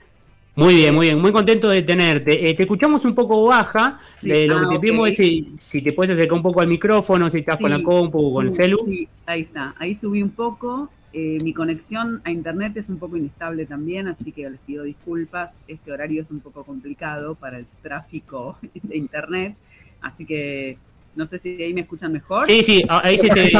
Muy bien, muy bien, muy contento de tenerte. Eh, te escuchamos un poco baja. Eh, lo que ah, te pedimos es si, te puedes acercar un poco al micrófono, si estás con la compu o con el celu. Sí, ahí está. Ahí subí un poco. Eh, mi conexión a internet es un poco inestable también, así que les pido disculpas. Este horario es un poco complicado para el tráfico de internet, así que no sé si ahí me escuchan mejor. Sí, sí, ahí se te,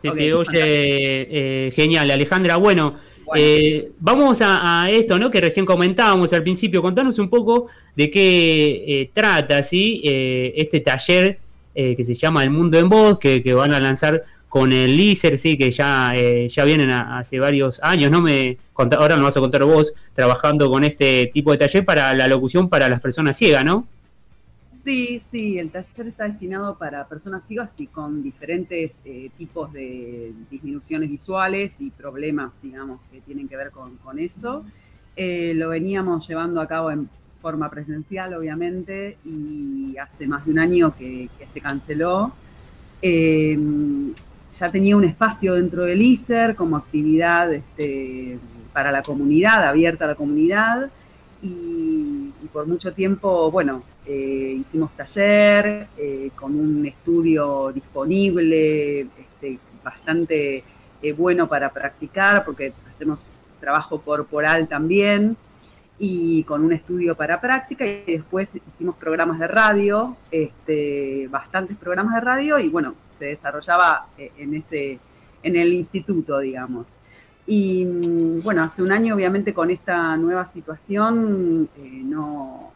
se te, oye genial, Alejandra. Bueno, eh, vamos a, esto, ¿no? Que recién comentábamos al principio. Contanos un poco de qué eh, trata, ¿sí? Eh, este taller que se llama El Mundo en Voz, que, van a lanzar con el LISER, sí, que ya, ya vienen hace varios años, ¿no? Me ahora nos vas a contar vos, trabajando con este tipo de taller para la locución para las personas ciegas, ¿no? Sí, sí, el taller está destinado para personas ciegas y con diferentes eh, tipos de disminuciones visuales y problemas, digamos, que tienen que ver con, eso. Eh, lo veníamos llevando a cabo en forma presencial, obviamente, y hace más de un año que, se canceló. Eh, ya tenía un espacio dentro del ISER como actividad este, para la comunidad, abierta a la comunidad, y por mucho tiempo, bueno, eh, hicimos taller eh, con un estudio disponible, este, bastante eh, bueno para practicar, porque hacemos trabajo corporal también, y con un estudio para práctica, y después hicimos programas de radio, este, bastantes programas de radio, y bueno, se desarrollaba en, ese, en el instituto, digamos. Y mm, bueno, hace un año obviamente con esta nueva situación no,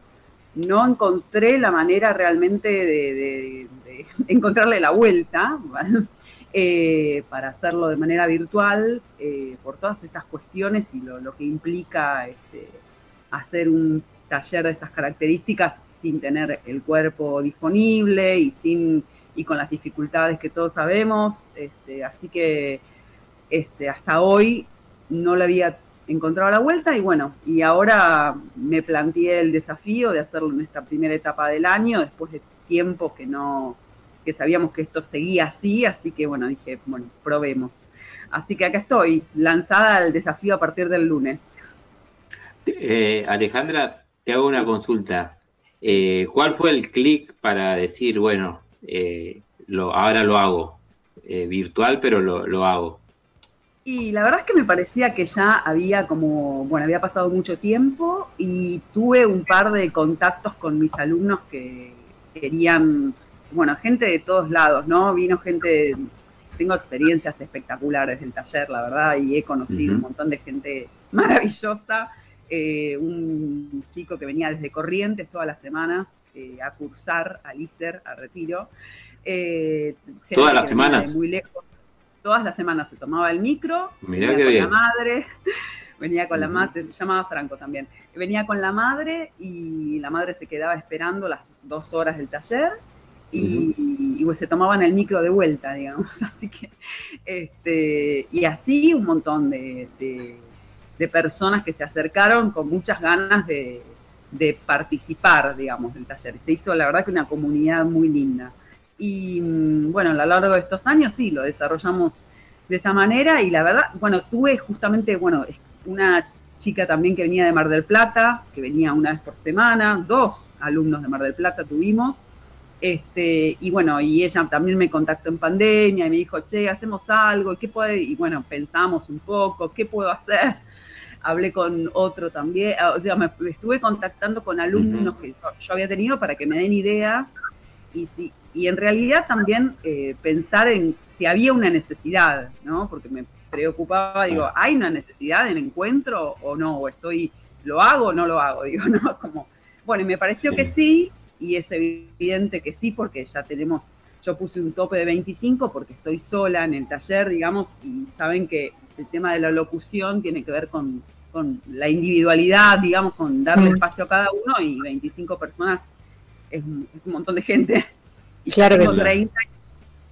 no encontré la manera realmente de, encontrarle la vuelta eh, para hacerlo de manera virtual eh, por todas estas cuestiones y lo, que implica este, hacer un taller de estas características sin tener el cuerpo disponible y sin y con las dificultades que todos sabemos. Este, así que este, hasta hoy no le había encontrado la vuelta y bueno, y ahora me planteé el desafío de hacerlo en esta primera etapa del año, después de tiempo que no, que sabíamos que esto seguía así, así que bueno, dije, bueno, probemos. Así que acá estoy, lanzada al desafío a partir del lunes. Eh, Alejandra, te hago una consulta. Eh, ¿Cuál fue el clic para decir, bueno, eh, lo, ahora lo hago? virtual, pero lo, lo hago. Y la verdad es que me parecía que ya había como, bueno, había pasado mucho tiempo y tuve un par de contactos con mis alumnos que querían, bueno, gente de todos lados, ¿no? Vino gente, tengo experiencias espectaculares del taller, la verdad, y he conocido un montón de gente maravillosa. Eh, un chico que venía desde Corrientes todas las semanas eh, a cursar al ISER, a retiro. Eh, todas las semanas. Muy lejos. Todas las semanas se tomaba el micro, venía con la madre, venía con la madre, se llamaba Franco también, venía con la madre y la madre se quedaba esperando las dos horas del taller y, pues se tomaban el micro de vuelta, digamos, así que, este, y así un montón de, personas que se acercaron con muchas ganas de, de participar, digamos, del taller. Se hizo, la verdad, que una comunidad muy linda. Y mm, bueno, a lo largo de estos años sí, lo desarrollamos de esa manera y la verdad, bueno, tuve justamente, bueno, una chica también que venía de Mar del Plata, que venía una vez por semana, dos alumnos de Mar del Plata tuvimos, este, y bueno, y ella también me contactó en pandemia y me dijo, che, hacemos algo, ¿qué puede? Y bueno, pensamos un poco, ¿qué puedo hacer? Hablé con otro también, o sea, me estuve contactando con alumnos que yo había tenido para que me den ideas y si, y en realidad también eh, pensar en si había una necesidad, ¿no? Porque me preocupaba, digo, ¿hay una necesidad en encuentro o no? ¿O estoy, lo hago o no lo hago? Digo, ¿no? Como, bueno, y me pareció que sí, y es evidente que sí, porque ya tenemos, yo puse un tope de 25 porque estoy sola en el taller, digamos, y saben que el tema de la locución tiene que ver con, con la individualidad, digamos, con darle espacio a cada uno, y 25 personas es, es un montón de gente. Y ya tengo 30,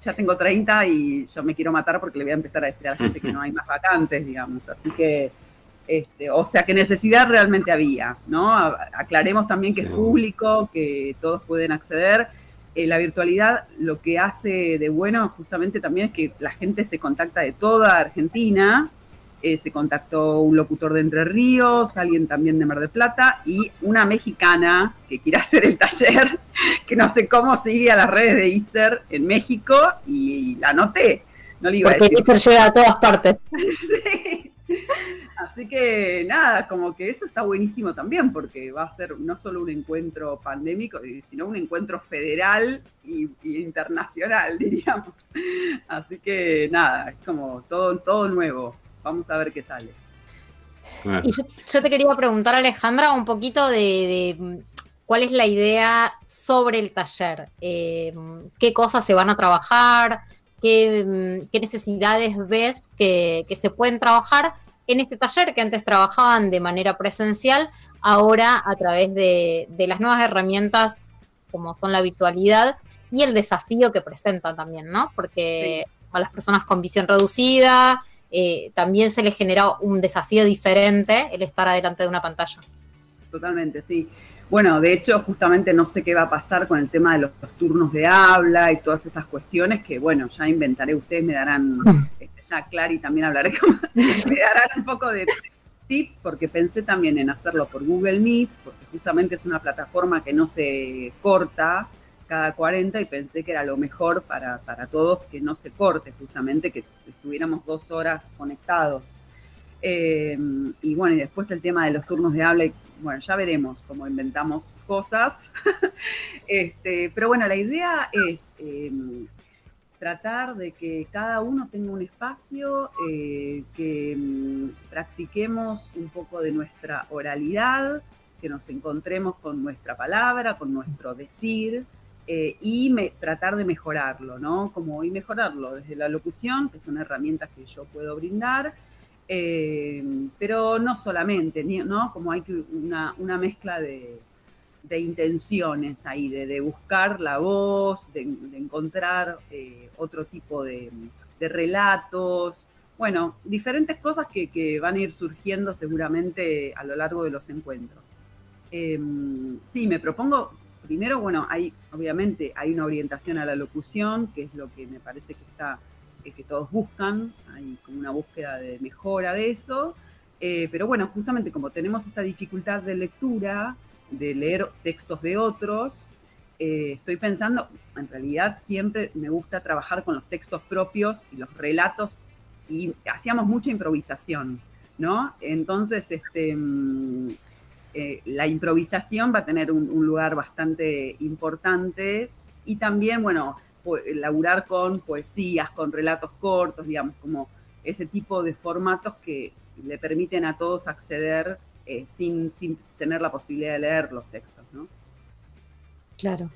ya tengo 30 y yo me quiero matar porque le voy a empezar a decir a la gente que no hay más vacantes, digamos. Así que, este, o sea, que necesidad realmente había, ¿no? Aclaremos también que es público, que todos pueden acceder. Eh, la virtualidad lo que hace de bueno justamente también es que la gente se contacta de toda Argentina, eh, se contactó un locutor de Entre Ríos, alguien también de Mar del Plata y una mexicana que quiere hacer el taller, que no sé cómo sigue a las redes de ISER en México y la anoté. No le iba Porque a ISER llega a todas partes. Así que nada, como que eso está buenísimo también, porque va a ser no solo un encuentro pandémico, sino un encuentro federal y, internacional, diríamos. Así que nada, es como todo, todo nuevo. Vamos a ver qué sale. Y yo, te quería preguntar, Alejandra, un poquito de, mm, cuál es la idea sobre el taller. Eh, ¿Qué cosas se van a trabajar? ¿Qué, mm, necesidades ves que, se pueden trabajar en este taller que antes trabajaban de manera presencial, ahora a través de, las nuevas herramientas como son la virtualidad y el desafío que presentan también, ¿no? Porque a las personas con visión reducida, eh, también se le genera un desafío diferente el estar adelante de una pantalla. Totalmente, sí. Bueno, de hecho, justamente no sé qué va a pasar con el tema de los, turnos de habla y todas esas cuestiones que, bueno, ya inventaré, ustedes me darán, este, ya Clary también hablaré, con, me darán un poco de tips, porque pensé también en hacerlo por Google Meet, porque justamente es una plataforma que no se corta, cada 40 y pensé que era lo mejor para, todos que no se corte justamente, que estuviéramos dos horas conectados. Eh, y bueno, y después el tema de los turnos de habla, bueno, ya veremos cómo inventamos cosas. este, pero bueno, la idea es em, tratar de que cada uno tenga un espacio, eh, que em, practiquemos un poco de nuestra oralidad, que nos encontremos con nuestra palabra, con nuestro decir, eh, y tratar de mejorarlo, ¿no? Como y mejorarlo desde la locución, que son herramientas que yo puedo brindar, Eh, pero no solamente, ¿no? Como hay una, una mezcla de, de, intenciones ahí, de, buscar la voz, de, encontrar eh, otro tipo de, relatos, bueno, diferentes cosas que, van a ir surgiendo seguramente a lo largo de los encuentros. Sí, me propongo, primero, bueno, hay, obviamente hay una orientación a la locución, que es lo que me parece que está que todos buscan, hay como una búsqueda de mejora de eso, eh, pero bueno, justamente como tenemos esta dificultad de lectura, de leer textos de otros, eh, estoy pensando, en realidad siempre me gusta trabajar con los textos propios y los relatos y hacíamos mucha improvisación, ¿no? Entonces, este, mm, eh, la improvisación va a tener un, lugar bastante importante y también, bueno, laburar con poesías, con relatos cortos, digamos, como ese tipo de formatos que le permiten a todos acceder eh, sin, sin tener la posibilidad de leer los textos, ¿no? Claro.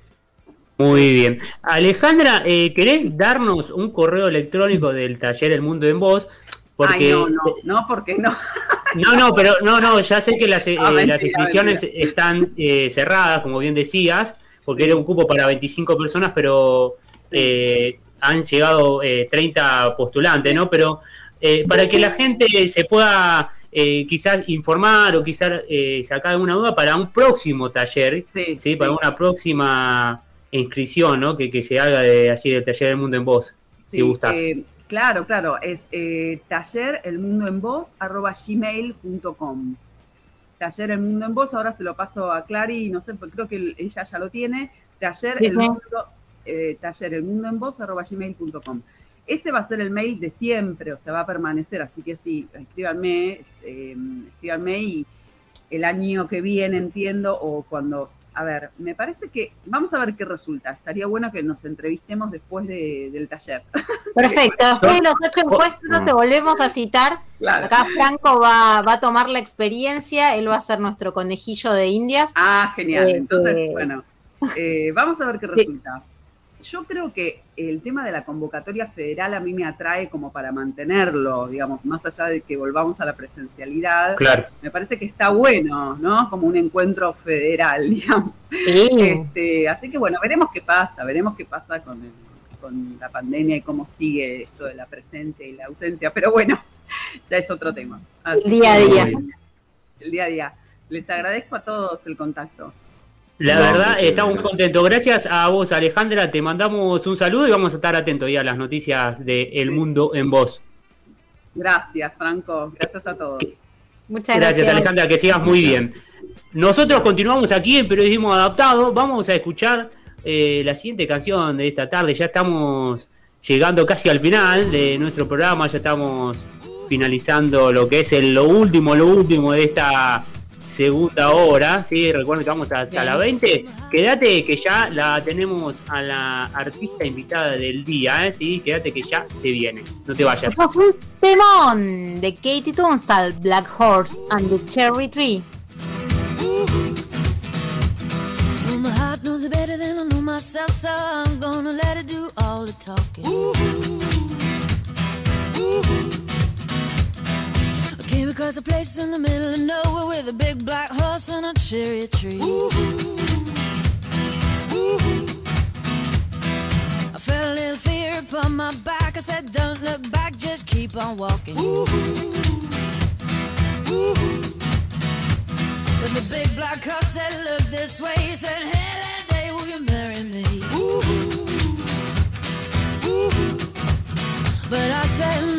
Muy bien. Alejandra, eh, ¿querés darnos un correo electrónico del taller El Mundo en Voz? Porque, no, no, no, porque no. No, no, pero no, no, ya sé que las, eh, las inscripciones están cerradas, como bien decías, porque era un cupo para 25 personas, pero eh, han llegado 30 eh, postulantes, ¿no? Pero eh, para que la gente se pueda quizás informar o quizás sacar alguna duda para un próximo taller, sí, para una próxima inscripción, ¿no? Que, se haga de allí del taller del mundo en voz, si gustas. Claro, claro, es taller el mundo en voz arroba gmail.com. Taller el mundo en voz, ahora se lo paso a Clary, no sé, creo que ella ya lo tiene. Taller el mundo eh, tallerenmundoenvoz.com. Ese va a ser el mail de siempre, o sea, va a permanecer, así que sí, escríbanme, eh, escríbanme y el año que viene entiendo, o cuando, a ver, me parece que, vamos a ver qué resulta, estaría bueno que nos entrevistemos después del taller. Perfecto, después de los ocho encuestos te volvemos a citar, acá Franco va, va, a tomar la experiencia, él va a ser nuestro conejillo de indias. Ah, genial, eh, entonces, bueno, vamos a ver qué resulta yo creo que el tema de la convocatoria federal a mí me atrae como para mantenerlo, digamos, más allá de que volvamos a la presencialidad. Claro. Me parece que está bueno, ¿no? Como un encuentro federal, digamos. Este, así que bueno, veremos qué pasa, veremos qué pasa con, con la pandemia y cómo sigue esto de la presencia y la ausencia, pero bueno, ya es otro tema. el día a día. El día a día. Les agradezco a todos el contacto. La verdad, estamos contentos. Gracias a vos, Alejandra. Te mandamos un saludo y vamos a estar atentos ya a las noticias de El Mundo en Voz. Gracias, Franco. Gracias a todos. Muchas gracias. Gracias, Alejandra. Que sigas muy bien. Nosotros continuamos aquí en Periodismo Adaptado. Vamos a escuchar eh, la siguiente canción de esta tarde. Ya estamos llegando casi al final de nuestro programa. Ya estamos finalizando lo que es lo último, lo último de esta segunda hora, ¿sí? Recuerden que vamos hasta la 20. Quédate que ya la tenemos a la artista invitada del día, ¿eh? ¿sí? Quédate que ya se viene. No te vayas. un temón de Katie Tunstall, Black Horse and the Cherry Tree. Across a place in the middle of nowhere with a big black horse and a cherry tree. I felt a little fear upon my back. I said, Don't look back, just keep on walking. But the big black horse said, Look this way. He said, Hey, that day, will you marry me? But I said,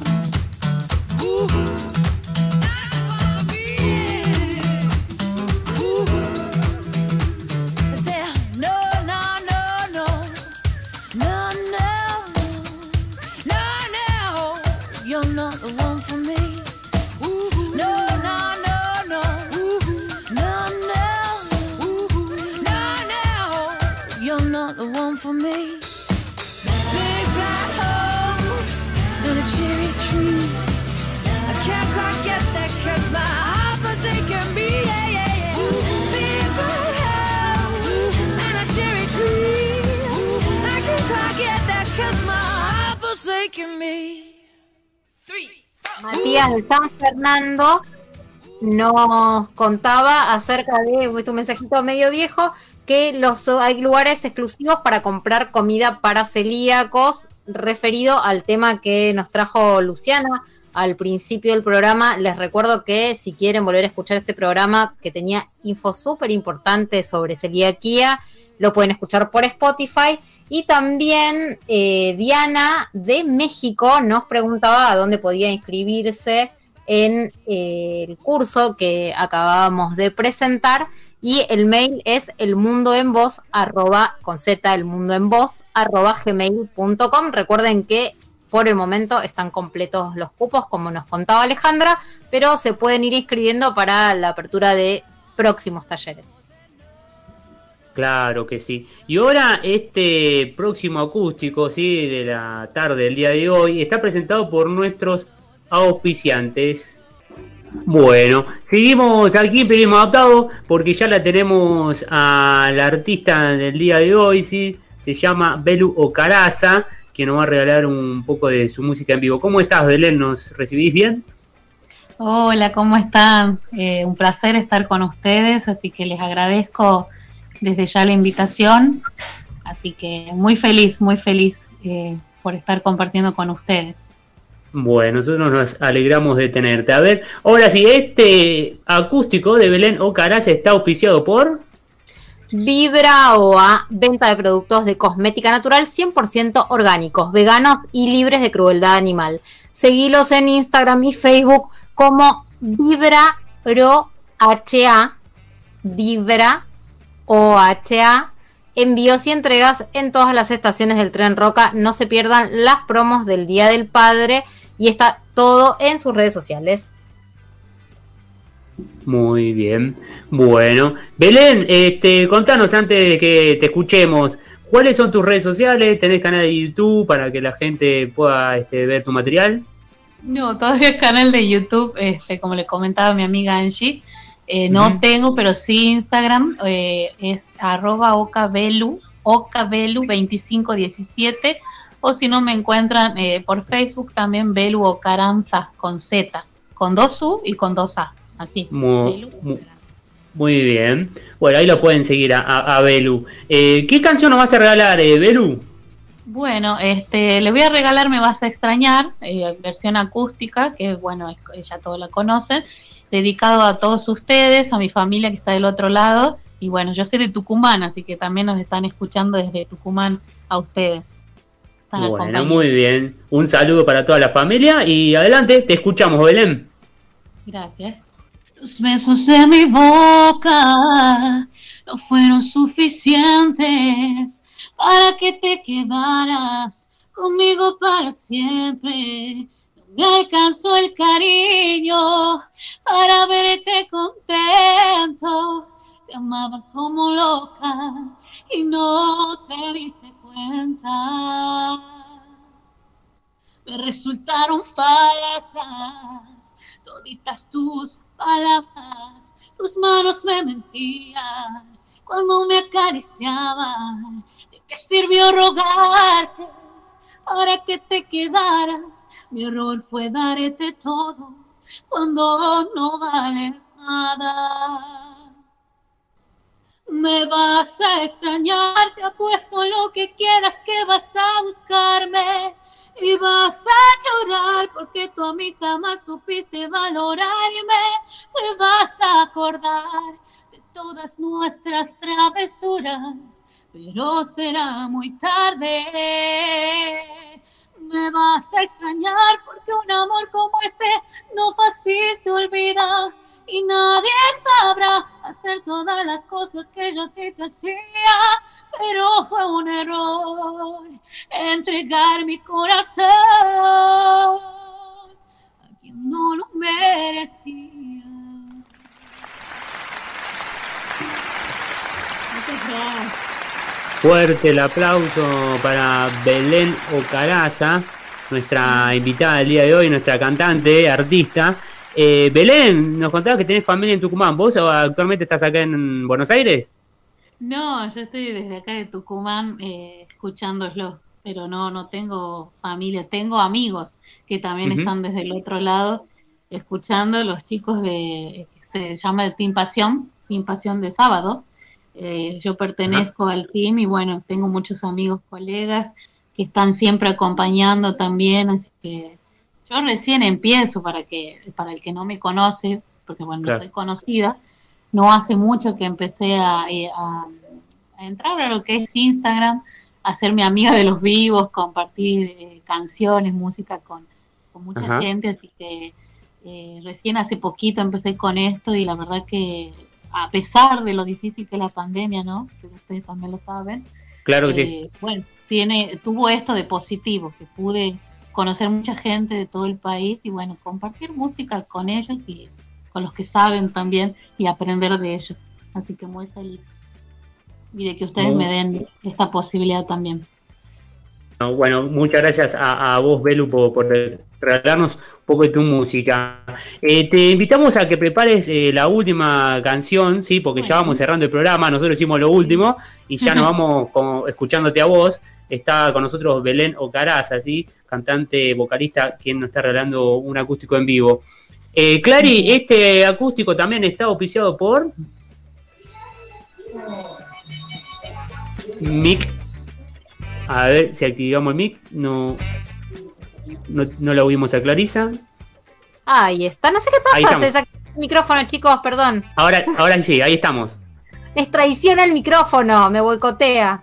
For me. Matías de San Fernando nos contaba acerca de un mensajito medio viejo que los hay lugares exclusivos para comprar comida para celíacos referido al tema que nos trajo Luciana al principio del programa. Les recuerdo que si quieren volver a escuchar este programa que tenía info súper importante sobre celiaquía, lo pueden escuchar por Spotify. Y también eh, Diana de México nos preguntaba a dónde podía inscribirse en eh, el curso que acabábamos de presentar. Y el mail es el mundo en voz, arroba, con z, el mundo en voz, arroba gmail.com. Recuerden que por el momento están completos los cupos, como nos contaba Alejandra, pero se pueden ir inscribiendo para la apertura de próximos talleres. Claro que sí. Y ahora este próximo acústico, sí, de la tarde del día de hoy, está presentado por nuestros auspiciantes. Bueno, seguimos aquí en Periodismo Adaptado porque ya la tenemos a la artista del día de hoy, sí, se llama Belu Ocaraza, que nos va a regalar un poco de su música en vivo. ¿Cómo estás, Belén? ¿Nos recibís bien? Hola, ¿cómo están? Eh, un placer estar con ustedes, así que les agradezco desde ya la invitación. Así que muy feliz, muy feliz eh, por estar compartiendo con ustedes. Bueno, nosotros nos alegramos de tenerte. A ver, ahora sí, este acústico de Belén Ocaraz está auspiciado por... Vibra OA, venta de productos de cosmética natural 100% orgánicos, veganos y libres de crueldad animal. Seguilos en Instagram y Facebook como Vibra Pro HA, Vibra OHA, envíos y entregas en todas las estaciones del tren Roca. No se pierdan las promos del Día del Padre y está todo en sus redes sociales. Muy bien. Bueno, Belén, este, contanos antes de que te escuchemos, ¿cuáles son tus redes sociales? ¿Tenés canal de YouTube para que la gente pueda este, ver tu material? No, todavía es canal de YouTube, este, como le comentaba mi amiga Angie. Eh, no tengo, pero sí Instagram, eh, es arroba ocabelu, ocabelu2517, o si no me encuentran eh, por Facebook también Belu Ocaranza con Z, con dos U y con dos A, así. Muy, muy, bien. Bueno, ahí lo pueden seguir a, Belu. ¿Qué canción nos vas a regalar, Belu? Bueno, este, le voy a regalar Me Vas a Extrañar, versión acústica, que bueno, ya todos la conocen dedicado a todos ustedes, a mi familia que está del otro lado. Y bueno, yo soy de Tucumán, así que también nos están escuchando desde Tucumán a ustedes. bueno, muy bien. Un saludo para toda la familia y adelante, te escuchamos, Belén. Gracias. Los besos de mi boca no fueron suficientes para que te quedaras conmigo para siempre me alcanzó el cariño para verte contento. Te amaba como loca y no te diste cuenta. Me resultaron falsas toditas tus palabras. Tus manos me mentían cuando me acariciaban. ¿De qué sirvió rogarte? para que te quedaras. Mi error fue darte todo cuando no vales nada. Me vas a extrañar, te apuesto lo que quieras que vas a buscarme y vas a llorar porque tú a mí jamás supiste valorarme. Te vas a acordar de todas nuestras travesuras, pero será muy tarde. Me vas a extrañar porque un amor como este no fácil se olvida y nadie sabrá hacer todas las cosas que yo te hacía pero fue un error entregar mi corazón a quien no lo merecía. Fuerte el aplauso para Belén Ocaraza, nuestra invitada del día de hoy, nuestra cantante, artista. Eh, Belén, nos contabas que tenés familia en Tucumán. ¿Vos actualmente estás acá en Buenos Aires? No, yo estoy desde acá de Tucumán eh, escuchándolo, pero no, no tengo familia, tengo amigos que también están desde el otro lado escuchando, los chicos de, se llama Team Pasión, Team Pasión de sábado. Eh, yo pertenezco al team y bueno, tengo muchos amigos, colegas que están siempre acompañando también, así que yo recién empiezo para que, para el que no me conoce, porque bueno, no soy conocida, no hace mucho que empecé a, eh, entrar a lo que es Instagram, a ser mi amiga de los vivos, compartir eh, canciones, música con, mucha gente, así que eh, recién hace poquito empecé con esto y la verdad que a pesar de lo difícil que es la pandemia, ¿no? Que ustedes también lo saben. Claro que sí. Bueno, tiene, tuvo esto de positivo, que pude conocer mucha gente de todo el país y bueno, compartir música con ellos y con los que saben también y aprender de ellos. Así que muy feliz. Y de que ustedes me den esta posibilidad también. Bueno, muchas gracias a, vos, Belu, por, regalarnos un poco de tu música. Eh, te invitamos a que prepares eh, la última canción, ¿sí? Porque ya vamos cerrando el programa, nosotros hicimos lo último y ya nos vamos escuchándote a vos. Está con nosotros Belén Ocaraza, ¿sí? Cantante, vocalista, quien nos está regalando un acústico en vivo. Eh, Clary, este acústico también está auspiciado por Mic. A ver si activamos el mic. No, no, lo oímos a Clarisa. Ahí está. No sé qué pasa. Se el micrófono, chicos, perdón. Ahora, ahora sí, ahí estamos. Es traiciona el micrófono, me boicotea.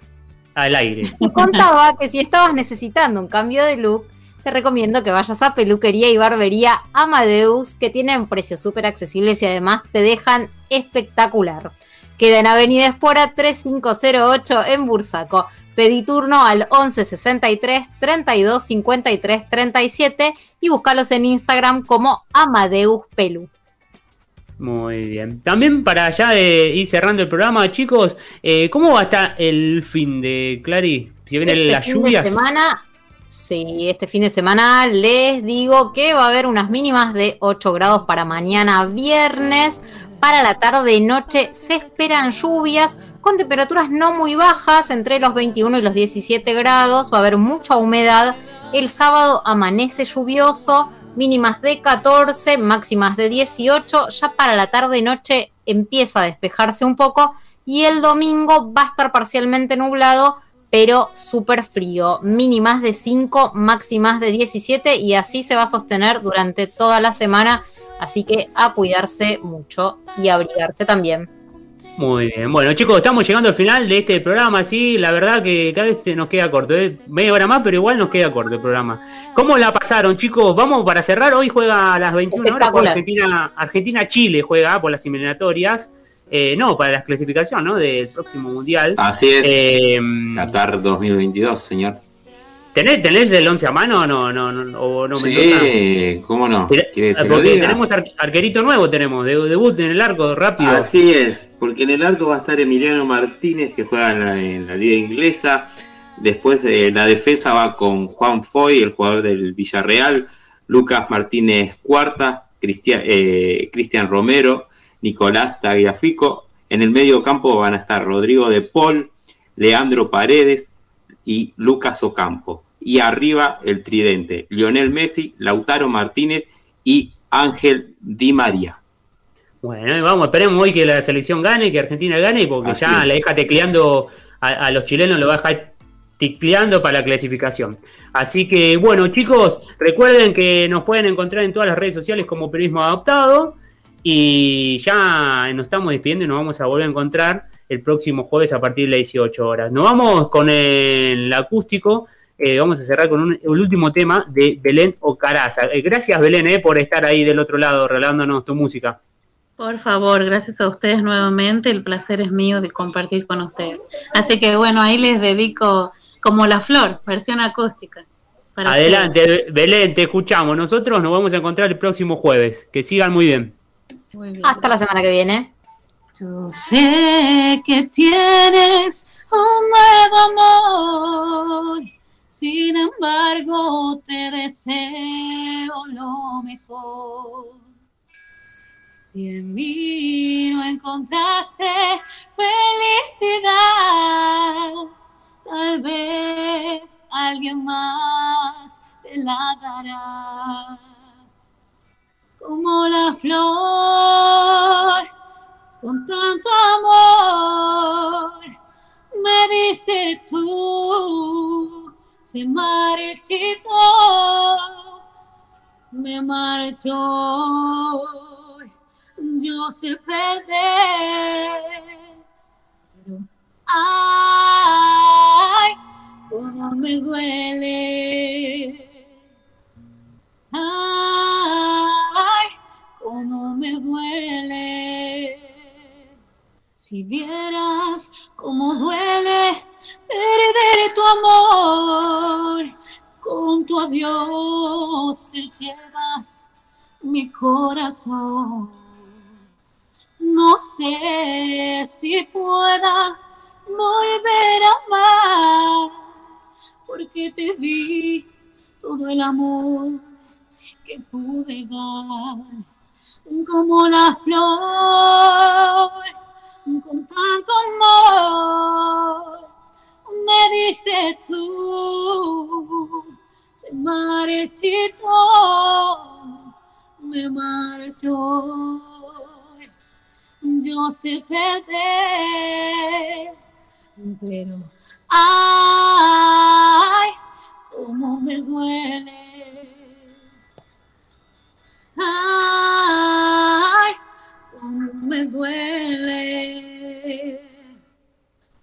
Al aire. Me contaba que si estabas necesitando un cambio de look, te recomiendo que vayas a Peluquería y Barbería Amadeus, que tienen precios súper accesibles y además te dejan espectacular. Queda en Avenida Espora 3508 en Bursaco. Pedí turno al 1163 32 53 37 y búscalos en Instagram como Amadeus Pelu. Muy bien. También para ya ir cerrando el programa, chicos, eh, ¿cómo va a estar el fin de Clary? Si viene este las lluvias. De semana Sí, este fin de semana les digo que va a haber unas mínimas de 8 grados para mañana viernes. Para la tarde y noche se esperan lluvias con temperaturas no muy bajas, entre los 21 y los 17 grados. Va a haber mucha humedad. El sábado amanece lluvioso, mínimas de 14, máximas de 18. Ya para la tarde y noche empieza a despejarse un poco. Y el domingo va a estar parcialmente nublado pero súper frío, mínimas de 5, máximas de 17 y así se va a sostener durante toda la semana, así que a cuidarse mucho y abrigarse también. Muy bien, bueno chicos, estamos llegando al final de este programa, sí, la verdad que cada vez se nos queda corto, es media hora más, pero igual nos queda corto el programa. ¿Cómo la pasaron chicos? Vamos para cerrar, hoy juega a las 21 horas Argentina, Argentina-Chile, juega por las eliminatorias. Eh, no, para la clasificación ¿no? del próximo mundial. Así es. Eh, Qatar 2022, señor. ¿Tenés, ¿Tenés el 11 a mano o no? no, no, o no sí, ¿cómo no? Porque tenemos arquerito nuevo, tenemos, de, debut en el arco, rápido. Así es, porque en el arco va a estar Emiliano Martínez, que juega en la, liga inglesa. Después eh, la defensa va con Juan Foy, el jugador del Villarreal. Lucas Martínez Cuarta, Cristian Romero, Nicolás Tagliafico. En el medio campo van a estar Rodrigo de Paul, Leandro Paredes y Lucas Ocampo. Y arriba el tridente, Lionel Messi, Lautaro Martínez y Ángel Di María. Bueno, vamos, esperemos hoy que la selección gane, que Argentina gane, porque ya la deja tecleando a, los chilenos, lo va a dejar tecleando para la clasificación. Así que, bueno, chicos, recuerden que nos pueden encontrar en todas las redes sociales como Periodismo Adaptado. Y ya nos estamos despidiendo y nos vamos a volver a encontrar el próximo jueves a partir de las 18 horas. Nos vamos con el acústico. Eh, vamos a cerrar con el último tema de Belén Ocaraza. Eh, gracias, Belén, eh, por estar ahí del otro lado regalándonos tu música. Por favor, gracias a ustedes nuevamente. El placer es mío de compartir con ustedes. Así que bueno, ahí les dedico como la flor, versión acústica. Adelante, Belén, te escuchamos.Nosotros nos vamos a encontrar el próximo jueves. Que sigan muy bien. Hasta la semana que viene. Yo sé que tienes un nuevo amor, sin embargo te deseo lo mejor. Si en mí no encontraste felicidad, tal vez alguien más te la dará como la flor, con tanto amor, me dice tú, se marchito, me marchó, yo sé perder, ay, como me duele. Ay, cómo me duele. Si vieras cómo duele perder tu amor, con tu adiós te llevas mi corazón. No sé si pueda volver a amar, porque te vi todo el amor que pude dar, como la flor, con tanto amor, me dice tú, se marchito, me marchó, yo sé perder, pero ay, cómo me duele. Ay, cómo me duele.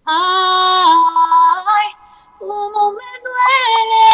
Ay, cómo me duele.